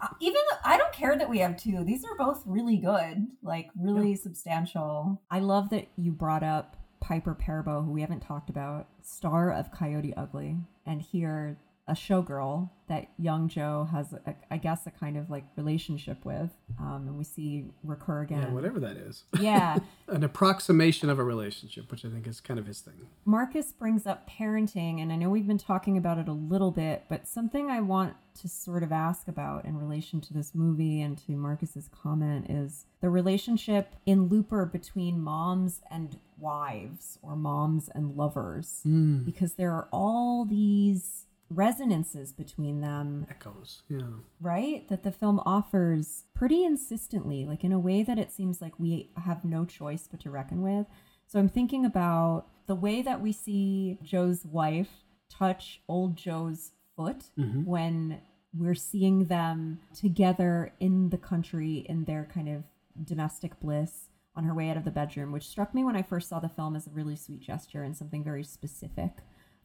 B: Uh, Even I don't care that we have two. These are both really good, like really substantial. I love that you brought up Piper Perabo, who we haven't talked about, star of Coyote Ugly, and here a showgirl that young Joe has, a, I guess, a kind of like relationship with, um, and we see recur again.
A: Yeah, whatever that is.
B: Yeah. <laughs>
A: An approximation of a relationship, which I think is kind of his thing.
B: Marcus brings up parenting, and I know we've been talking about it a little bit, but something I want to sort of ask about in relation to this movie and to Marcus's comment is the relationship in Looper between moms and wives or moms and lovers, because there are all these resonances between them
A: Echoes. Yeah.
B: right? That the film offers pretty insistently, like in a way that it seems like we have no choice but to reckon with. So I'm thinking about the way that we see Joe's wife touch old Joe's foot mm-hmm. when we're seeing them together in the country in their kind of domestic bliss on her way out of the bedroom, which struck me when I first saw the film as a really sweet gesture and something very specific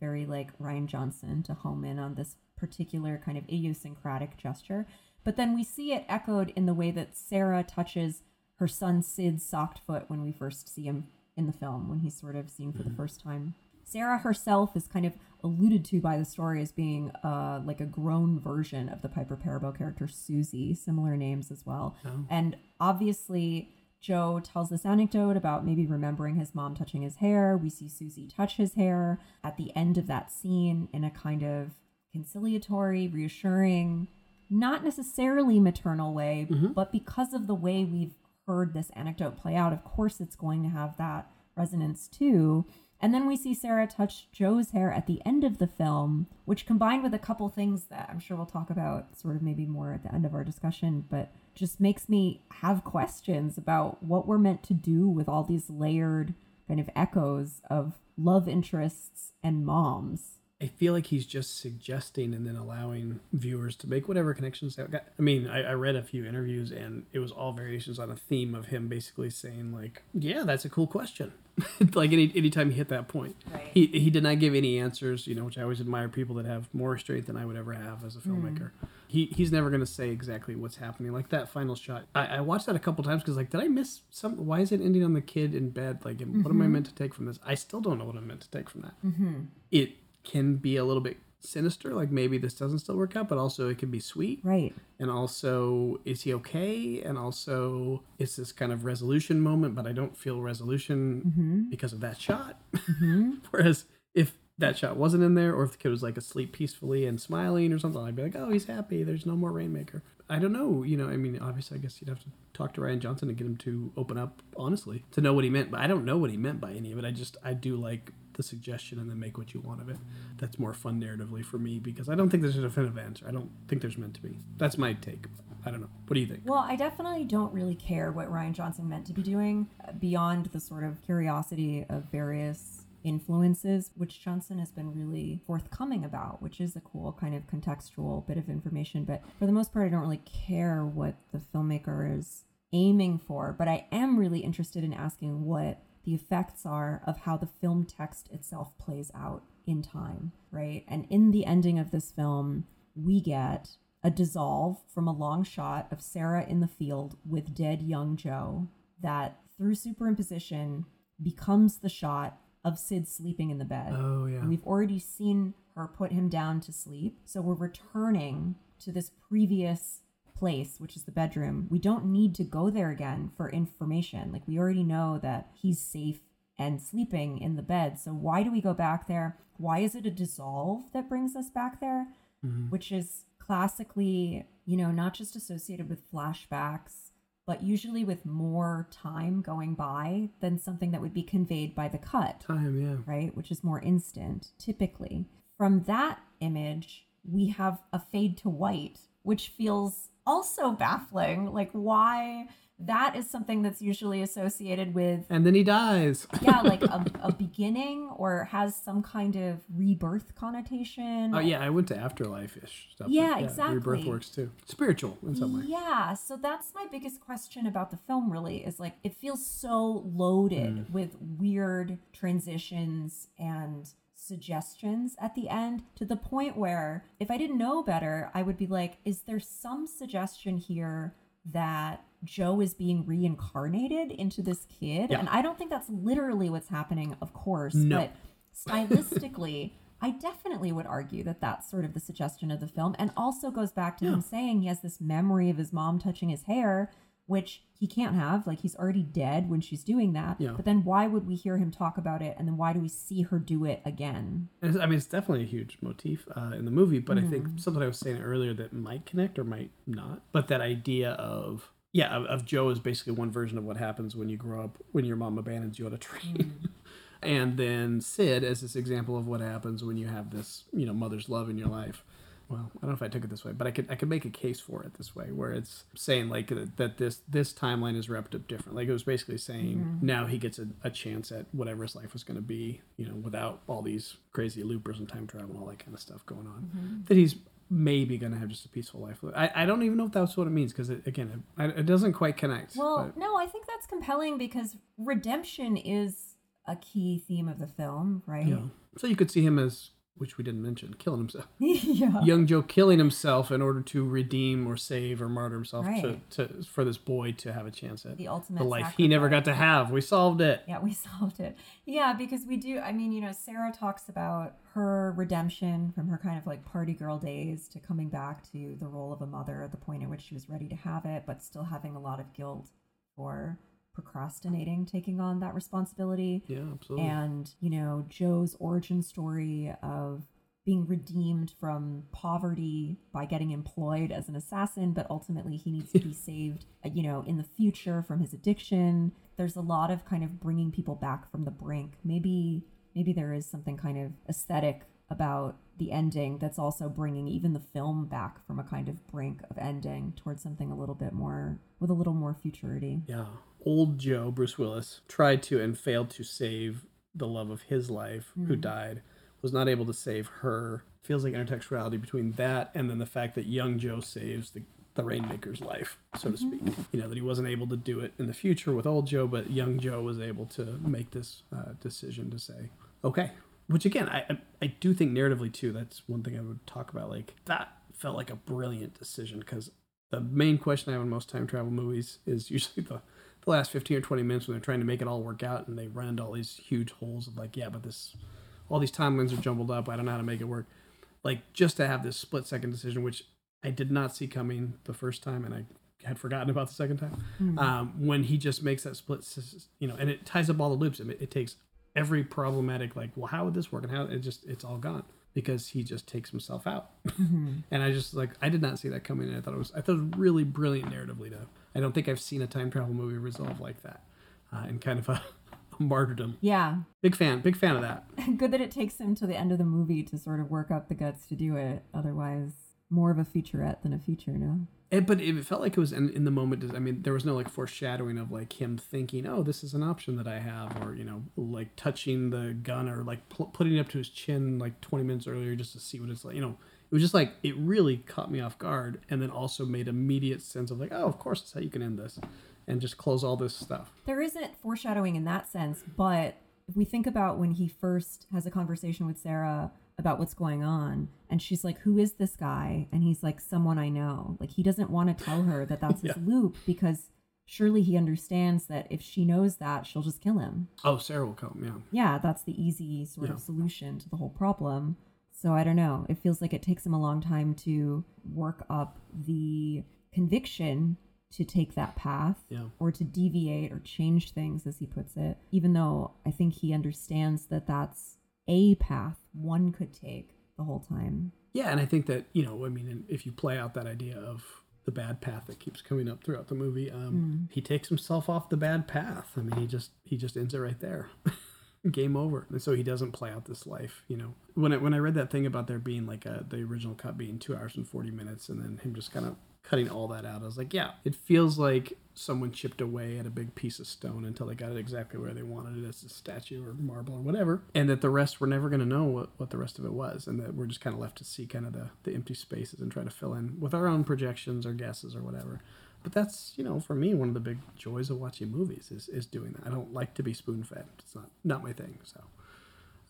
B: very like Rian Johnson to home in on this particular kind of idiosyncratic gesture. But then we see it echoed in the way that Sarah touches her son Sid's socked foot when we first see him in the film, when he's sort of seen for the first time. Sarah herself is kind of alluded to by the story as being uh, like a grown version of the Piper Perabo character Susie, similar names as well. And obviously, Joe tells this anecdote about maybe remembering his mom touching his hair. We see Susie touch his hair at the end of that scene in a kind of conciliatory, reassuring, not necessarily maternal way, mm-hmm. but because of the way we've heard this anecdote play out, of course it's going to have that resonance too. And then we see Sarah touch Joe's hair at the end of the film, which combined with a couple things that I'm sure we'll talk about sort of maybe more at the end of our discussion, but just makes me have questions about what we're meant to do with all these layered kind of echoes of love interests and moms.
A: I feel like he's just suggesting and then allowing viewers to make whatever connections they got. I mean, I, I read a few interviews and it was all variations on a theme of him basically saying like, "Yeah, that's a cool question." <laughs> like any anytime he hit that point,
B: Right.
A: he he did not give any answers. You know, which I always admire people that have more restraint than I would ever have as a mm-hmm. filmmaker. He he's never gonna say exactly what's happening. Like that final shot, I, I watched that a couple times because like, did I miss some? Why is it ending on the kid in bed? Like, and what am I mm-hmm. meant to take from this? I still don't know what I'm meant to take from that mm-hmm. it can be a little bit sinister like maybe this doesn't still work out but also it can be sweet.
B: Right.
A: and also is he okay? And also it's this kind of resolution moment but i don't feel resolution mm-hmm. because of that shot. Mm-hmm. <laughs> Whereas if that shot wasn't in there or if the kid was like asleep peacefully and smiling or something i'd be like oh he's happy. There's no more rainmaker. I don't know you know i mean obviously i guess you'd have to talk to Rian Johnson and get him to open up honestly to know what he meant but i don't know what he meant by any of it. I just i do like the suggestion and then make what you want of it. That's more fun narratively for me because i don't think there's a definitive answer. I don't think there's meant to be. That's my take. I don't know. What do you think?
B: Well, I definitely don't really care what Rian Johnson meant to be doing uh, beyond the sort of curiosity of various influences, which Johnson has been really forthcoming about, which is a cool kind of contextual bit of information. But for the most part, I don't really care what the filmmaker is aiming for. But I am really interested in asking what the effects are of how the film text itself plays out in time, right? And in the ending of this film, we get a dissolve from a long shot of Sarah in the field with dead young Joe that through superimposition becomes the shot of Sid sleeping in the bed.
A: Oh, yeah.
B: And we've already seen her put him down to sleep. So we're returning to this previous place, which is the bedroom. We don't need to go there again for information. Like we already know that he's safe and sleeping in the bed. So why do we go back there? Why is it a dissolve that brings us back there? Mm-hmm. Which is classically, you know, not just associated with flashbacks, but usually with more time going by than something that would be conveyed by the cut
A: Time, yeah.
B: right? Which is more instant, typically. From that image, we have a fade to white, which feels also baffling. Like, why that is something that's usually associated with,
A: And then he dies. <laughs>
B: yeah, like a, a beginning or has some kind of rebirth connotation.
A: Oh yeah, I went to afterlife ish stuff.
B: Yeah, exactly.
A: Rebirth works too. Spiritual in some way.
B: Yeah, so that's my biggest question about the film really is like it feels so loaded
A: Mm.
B: with weird transitions and suggestions at the end to the point where if I didn't know better, I would be like, is there some suggestion here that Joe is being reincarnated into this kid?
A: Yeah.
B: And I don't think that's literally what's happening, of course,
A: No.
B: but stylistically, <laughs> I definitely would argue that that's sort of the suggestion of the film, and also goes back to him saying he has this memory of his mom touching his hair, which he can't have. Like he's already dead when she's doing that.
A: Yeah.
B: But then why would we hear him talk about it, and then why do we see her do it again?
A: I mean, it's definitely a huge motif uh, in the movie, but I
B: Mm-hmm.
A: think something I was saying earlier that might connect or might not. But that idea of yeah, of, of Joe is basically one version of what happens when you grow up when your mom abandons you on a train.
B: Mm-hmm. <laughs>
A: and then Sid as this example of what happens when you have this, you know, mother's love in your life. Well, I don't know if I took it this way, but I could I could make a case for it this way, where it's saying like that, that this this timeline is wrapped up different. Like it was basically saying
B: Mm-hmm.
A: now he gets a, a chance at whatever his life was going to be, you know, without all these crazy loopers and time travel and all that kind of stuff going on.
B: Mm-hmm.
A: That he's maybe going to have just a peaceful life. I, I don't even know if that's what it means because it, again, it, it doesn't quite connect.
B: Well,
A: but-
B: no, I think that's compelling because redemption is a key theme of the film, right?
A: yeah. So you could see him as, which we didn't mention, killing himself. <laughs>
B: yeah.
A: young Joe killing himself in order to redeem or save or martyr himself
B: Right.
A: to, to for this boy to have a chance at
B: The ultimate
A: the life he never got to have. We solved it.
B: Yeah, we <laughs> solved it. Yeah, because we do. I mean, you know, Sarah talks about her redemption from her kind of like party girl days to coming back to the role of a mother at the point at which she was ready to have it, but still having a lot of guilt for procrastinating taking on that responsibility.
A: Yeah, absolutely.
B: And, you know, Joe's origin story of being redeemed from poverty by getting employed as an assassin, but ultimately he needs to be <laughs> saved, you know, in the future from his addiction. There's a lot of kind of bringing people back from the brink. Maybe, maybe there is something kind of aesthetic about the ending that's also bringing even the film back from a kind of brink of ending towards something a little bit more with a little more futurity.
A: yeah, old Joe Bruce Willis tried to and failed to save the love of his life, who died. Was not able to save her. Feels like intertextuality between that and then the fact that young Joe saves the the Rainmaker's life, so to speak. You know that he wasn't able to do it in the future with old Joe, but young Joe was able to make this uh, decision to say, okay. Which again, I I- I do think narratively too. That's one thing I would talk about. Like that felt like a brilliant decision because the main question I have in most time travel movies is <laughs> usually the the last 15 or 20 minutes when they're trying to make it all work out and they run into all these huge holes of like, yeah, but this, all these timelines are jumbled up. I don't know how to make it work. Like just to have this split second decision, which I did not see coming the first time and I had forgotten about the second time. Um, when he just makes that split, you know, and it ties up all the loops. It, it takes every problematic, like, well, how would this work? And how it just, it's all gone because he just takes himself out. <laughs> and I just like, I did not see that coming. And I thought it was, I thought it was really brilliant narratively to, I don't think I've seen a time travel movie resolve like that. Uh, and kind of a, <laughs> a martyrdom.
B: Yeah,
A: Big fan, big fan of that. <laughs>
B: good that it takes him to the end of the movie to sort of work up the guts to do it. Otherwise, more of a featurette than a feature, no?
A: It, but it felt like it was in, in the moment. I mean, there was no like foreshadowing of like him thinking, "Oh, this is an option that I have," or you know, like touching the gun or like pl- putting it up to his chin like 20 minutes earlier just to see what it's like. You know, it was just like it really caught me off guard, and then also made immediate sense of like, "Oh, of course, that's how you can end this." and just close all this stuff.
B: There isn't foreshadowing in that sense, but if we think about when he first has a conversation with Sarah about what's going on, and she's like, Who is this guy? And he's like, Someone I know. Like, he doesn't want to tell her that that's <laughs> his
A: Yeah.
B: loop because surely he understands that if she knows that, she'll just kill him.
A: Oh, Sarah will come. Yeah.
B: Yeah, that's the easy sort
A: Yeah.
B: of solution to the whole problem. So I don't know. It feels like it takes him a long time to work up the conviction to take that path
A: Yeah.
B: or to deviate or change things, as he puts it, even though I think he understands that that's a path one could take the whole time.
A: Yeah, and I think that you know, I mean, if you play out that idea of the bad path that keeps coming up throughout the movie, um, he takes himself off the bad path. I mean, he just he just ends it right there. <laughs> Game over. And so he doesn't play out this life. You know, when I, when I read that thing about there being like a the original cut being two hours and forty minutes, and then him just kind of cutting all that out, I was like, yeah, it feels like someone chipped away at a big piece of stone until they got it exactly where they wanted it as a statue or marble or whatever, and that the rest we're never going to know what, what the rest of it was, and that we're just kind of left to see kind of the, the empty spaces and try to fill in with our own projections or guesses or whatever. But that's you know for me one of the big joys of watching movies is, is doing that. I don't like to be spoon fed. It's not not my thing. So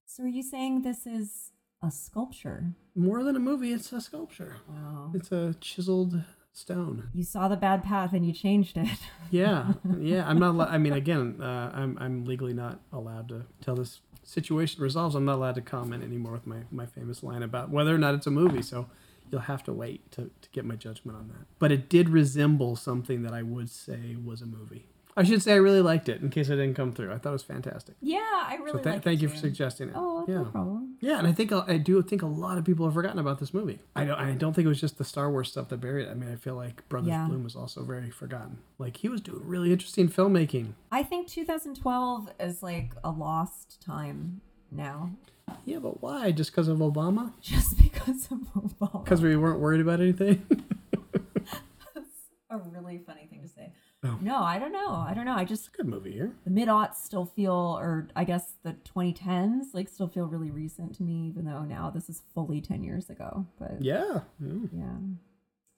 B: So are you saying this is a sculpture?
A: more than a movie, it's a sculpture.
B: Wow.
A: It's a chiseled stone.
B: You saw the bad path and you changed it. <laughs>
A: Yeah, yeah. I'm not. I mean, <laughs> again, uh, I'm I'm legally not allowed to tell this situation resolves. I'm not allowed to comment anymore with my my famous line about whether or not it's a movie. So you'll have to wait to to get my judgment on that. But it did resemble something that I would say was a movie. I should say I really liked it. In case I didn't come through, I thought it was fantastic.
B: yeah, I really
A: So th-
B: like
A: thank
B: it
A: you for suggesting it.
B: Oh,
A: yeah.
B: no problem.
A: Yeah, and I think I do think a lot of people have forgotten about this movie. I don't. I don't think it was just the Star Wars stuff that buried it. I mean, I feel like Brothers
B: Yeah.
A: Bloom was also very forgotten. Like he was doing really interesting filmmaking.
B: I think 2012 is like a lost time now,
A: Yeah, but why? Just because of Obama? <laughs>
B: just because of Obama.
A: Because we weren't worried about anything? <laughs>
B: That's a really funny thing.
A: Oh.
B: No, I don't know. I don't know. I just
A: Good movie here.
B: the mid aughts still feel, or I guess the 2010s, like still feel really recent to me, even though now this is fully 10 years ago. But
A: Yeah. Mm.
B: yeah.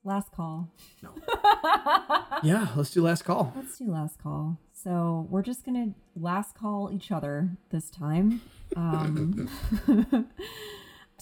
B: Last call.
A: No. <laughs> yeah, let's do last call.
B: Let's do last call. So we're just gonna last call each other this time. Um, <laughs> <laughs>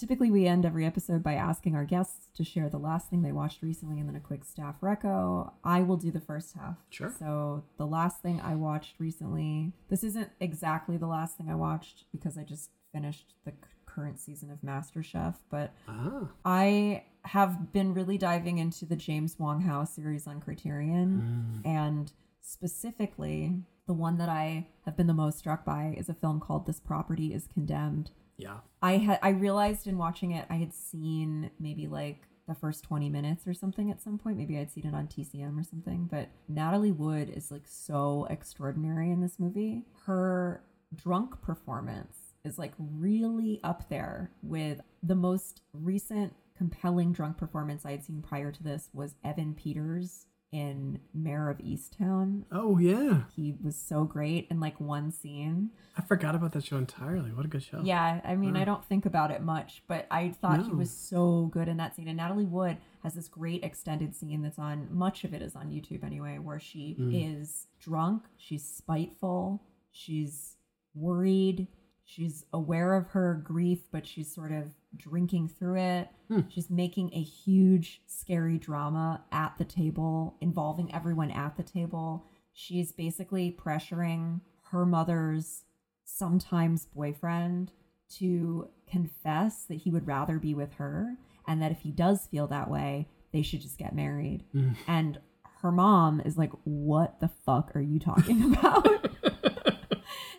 B: typically, we end every episode by asking our guests to share the last thing they watched recently and then a quick staff reco. I will do the first half.
A: Sure.
B: So the last thing I watched recently. This isn't exactly the last thing I watched because I just finished the current season of MasterChef, but
A: Ah.
B: I have been really diving into the James Wong Howe series on Criterion, and specifically, the one that I have been the most struck by is a film called This Property is Condemned.
A: Yeah.
B: I had I realized in watching it I had seen maybe like the first 20 minutes or something at some point. Maybe I'd seen it on TCM or something, but Natalie Wood is like so extraordinary in this movie. Her drunk performance is like really up there with the most recent compelling drunk performance I had seen prior to this was Evan Peters in Mare of Easttown.
A: Oh, yeah.
B: He was so great in like one scene.
A: I forgot about that show entirely. What a good show.
B: Yeah, I mean, I don't think about it much, but I thought he was so good in that scene. And Natalie Wood has this great extended scene that's on, much of it is on YouTube anyway, where she mm. is drunk, she's spiteful, she's worried, she's aware of her grief, but she's sort of drinking through it. Hmm. She's making a huge, scary drama at the table, involving everyone at the table. She's basically pressuring her mother's sometimes boyfriend to confess that he would rather be with her and that if he does feel that way, they should just get married. Hmm. And her mom is like, What the fuck are you talking <laughs> about? <laughs>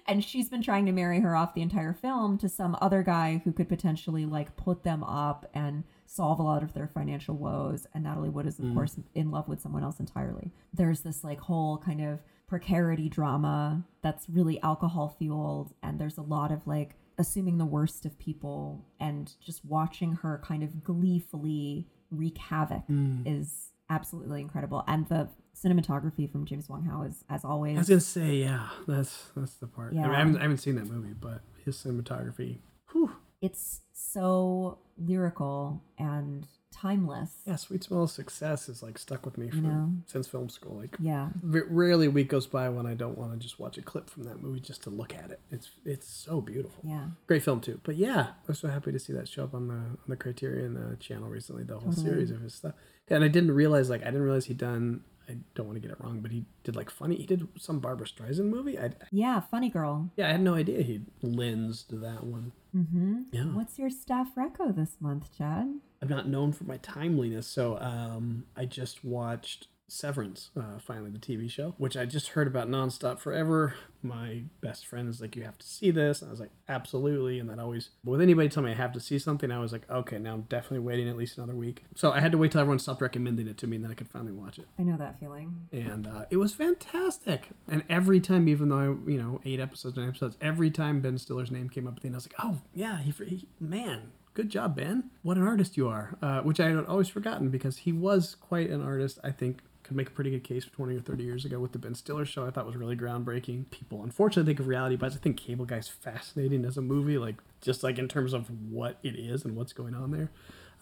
B: and she's been trying to marry her off the entire film to some other guy who could potentially like put them up and solve a lot of their financial woes. And natalie wood is of mm-hmm. course in love with someone else entirely. There's this like whole kind of precarity drama that's really alcohol fueled and there's a lot of like assuming the worst of people and just watching her kind of gleefully wreak havoc mm. is absolutely incredible. And the cinematography from james wong howe is as always
A: I was gonna say, yeah, that's that's the part. I, mean, I
B: Yeah.
A: haven't, I haven't seen that movie, but his cinematography, whew,
B: it's so lyrical and timeless.
A: Yeah, Sweet Smell of Success is like stuck with me for,
B: know?
A: since film school. Like,
B: Yeah.
A: rarely a week goes by when I don't want to just watch a clip from that movie just to look at it. It's it's so beautiful.
B: Yeah.
A: Great film too. But yeah, I was so happy to see that show up on the on the Criterion uh, channel recently. The whole
B: Totally.
A: series of his stuff, and I didn't realize like I didn't realize he'd done. I don't want to get it wrong, but he did like funny. He did some Barbra Streisand movie. I
B: Yeah, funny girl.
A: yeah, I had no idea he'd lensed that one.
B: Mm-hmm.
A: Yeah.
B: What's your staff reco this month, Chad?
A: I'm not known for my timeliness, so um, I just watched Severance, uh, finally the TV show, which I just heard about nonstop forever. My best friend is like, "You have to see this," and I was like, "Absolutely!" And that always, but with anybody telling me I have to see something, I was like, "Okay, now I'm definitely waiting at least another week." So I had to wait till everyone stopped recommending it to me, and then I could finally watch it.
B: I know that feeling.
A: And uh, it was fantastic. And every time, even though I, you know, eight episodes, nine episodes, every time Ben Stiller's name came up at the end, I was like, "Oh yeah, he, he man." Good job, Ben. What an artist you are. Uh, which I had always forgotten because he was quite an artist. I think could make a pretty good case 20 or 30 years ago with the Ben Stiller show. I thought was really groundbreaking. People unfortunately think of reality, but I think Cable Guy's fascinating as a movie, like just like in terms of what it is and what's going on there.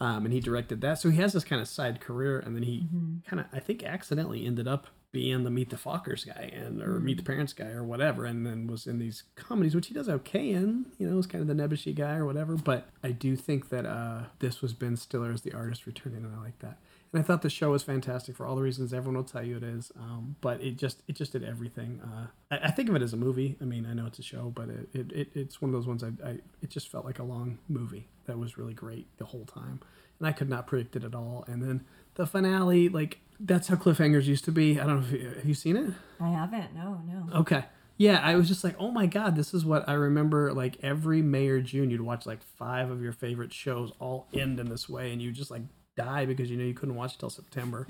A: Um, and he directed that, so he has this kind of side career, and then he kind of, I think, accidentally ended up being the Meet the Fockers guy and or Meet the Parents guy or whatever, and then was in these comedies, which he does okay in. You know, was kind of the nebbishy guy or whatever. But I do think that uh, this was Ben Stiller as the artist returning, and I like that. And I thought the show was fantastic for all the reasons everyone will tell you it is. Um, but it just it just did everything. Uh, I, I think of it as a movie. I mean, I know it's a show, but it, it, it it's one of those ones I, I it just felt like a long movie that was really great the whole time, and I could not predict it at all. And then the finale, like that's how cliffhangers used to be. I don't know if you, have you seen it.
B: I haven't. No, no.
A: Okay. Yeah, I was just like, oh my god, this is what I remember. Like every May or June, you'd watch like five of your favorite shows all end in this way, and you just like die because you know you couldn't watch it till September.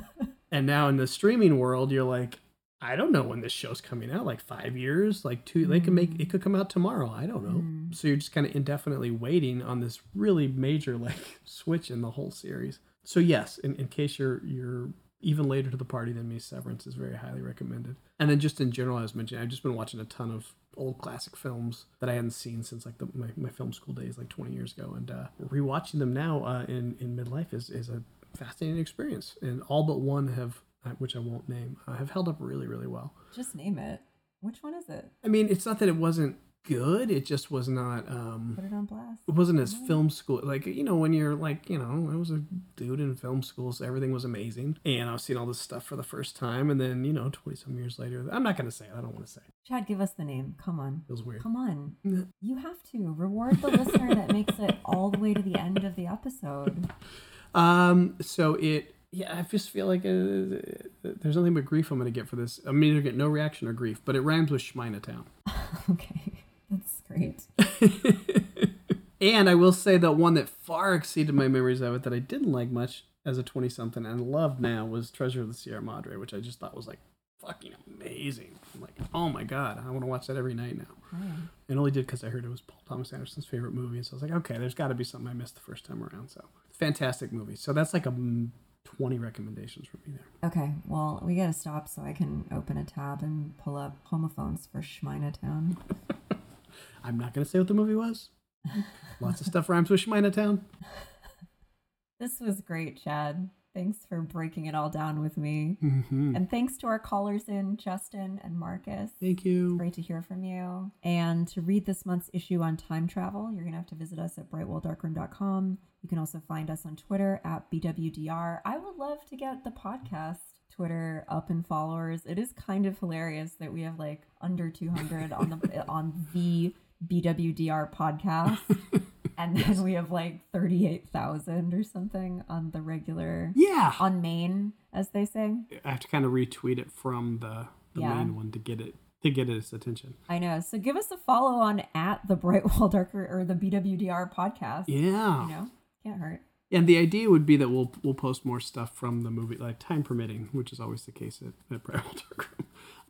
A: <laughs> and now in the streaming world, you're like, I don't know when this show's coming out. Like five years, like two. They can make it could come out tomorrow. I don't know. Mm. So you're just kind of indefinitely waiting on this really major like <laughs> switch in the whole series. So yes, in, in case you're you're even later to the party than me, Severance is very highly recommended. And then just in general, as mentioned, I've just been watching a ton of old classic films that I hadn't seen since like the, my, my film school days, like 20 years ago. And uh, rewatching them now uh, in, in midlife is, is a fascinating experience. And all but one have, uh, which I won't name, uh, have held up really, really well.
B: Just name it. Which one is it?
A: I mean, it's not that it wasn't good, it just was not. Um,
B: Put it on blast.
A: it wasn't as film school like you know when you're like you know i was a dude in film school so everything was amazing and i was seeing all this stuff for the first time and then you know 20 some years later i'm not going to say it i don't want to say it.
B: Chad, give us the name. Come on.
A: feels weird
B: Come on.
A: Yeah.
B: You have to reward the listener that makes it all the way to the end of the episode. <laughs>
A: um so it yeah i just feel like uh, there's nothing but grief i'm going to get for this i'm either get no reaction or grief but it rhymes with Schminatown. <laughs>
B: Okay. Great. <laughs>
A: and i will say that one that far exceeded my memories of it that i didn't like much as a 20 something and love now was treasure of the sierra madre which i just thought was like fucking amazing I'm like oh my god i want to watch that every night now
B: Oh.
A: and only did because I heard it was Paul Thomas Anderson's favorite movie. And so I was like, okay, there's got to be something I missed the first time around. So fantastic movie. So that's like a mm, 20 recommendations from me there.
B: Okay, well, we gotta stop so I can open a tab and pull up homophones for Schminatown. <laughs>
A: I'm not going to say what the movie was. <laughs> Lots of stuff rhymes with Schminatown.
B: This was great, Chad. Thanks for breaking it all down with me.
A: Mm-hmm.
B: And thanks to our callers in, Justin and Marcus.
A: Thank you.
B: Great to hear from you. And to read this month's issue on time travel, you're going to have to visit us at brightwalldarkroom.com. You can also find us on Twitter at BWDR. I would love to get the podcast Twitter up in followers. It is kind of hilarious that we have like under 200 on the <laughs> on the BWDR podcast. <laughs> And then we have like 38,000 or something on the regular
A: Yeah.
B: on main as they say.
A: I have to kind of retweet it from the, the
B: Yeah.
A: main one to get it to get its attention.
B: I know. So give us a follow on at the Brightwall Darker or the BWDR podcast.
A: Yeah.
B: You know, can't hurt.
A: And the idea would be that we'll we'll post more stuff from the movie, like time permitting, which is always the case at, at Bright Wall/Dark Room.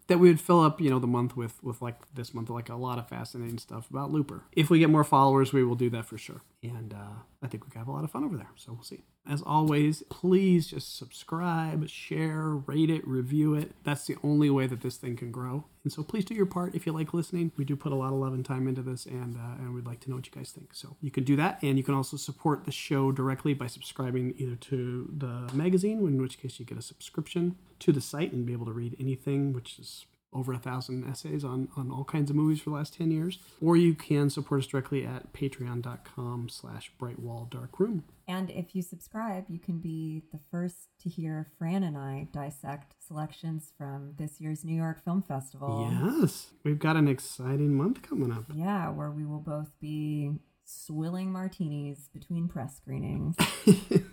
A: That we would fill up, you know, the month with with like this month, like a lot of fascinating stuff about Looper. If we get more followers, we will do that for sure. and uh, I think we could have a lot of fun over there. So we'll see. As always, please just subscribe, share, rate it, review it. That's the only way that this thing can grow. And so please do your part if you like listening. We do put a lot of love and time into this, and uh, and we'd like to know what you guys think. So you can do that, and you can also support the show directly by subscribing either to the magazine, in which case you get a subscription to the site and be able to read anything, which is over a thousand essays on, on all kinds of movies for the last 10 years or you can support us directly at patreon.com slash brightwall dark room
B: And if you subscribe, you can be the first to hear Fran and I dissect selections from this year's New York Film Festival.
A: yes we've got an exciting month coming up
B: Yeah, where we will both be swilling martinis between press screenings. <laughs>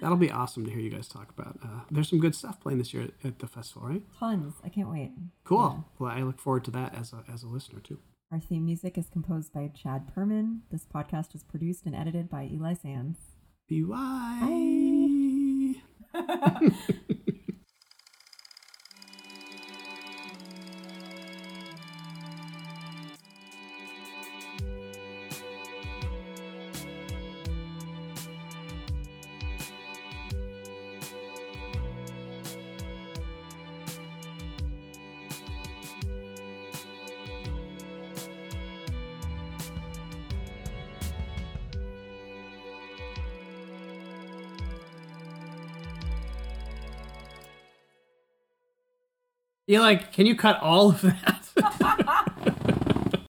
A: that'll be awesome to hear you guys talk about uh, there's some good stuff playing this year at, at the festival right
B: Tons. I can't wait.
A: cool well i look forward to that as a, as a listener too
B: Our theme music is composed by Chad Perman. This podcast is produced and edited by Eli Sands.
A: bye <laughs> You're like, can you cut all of that?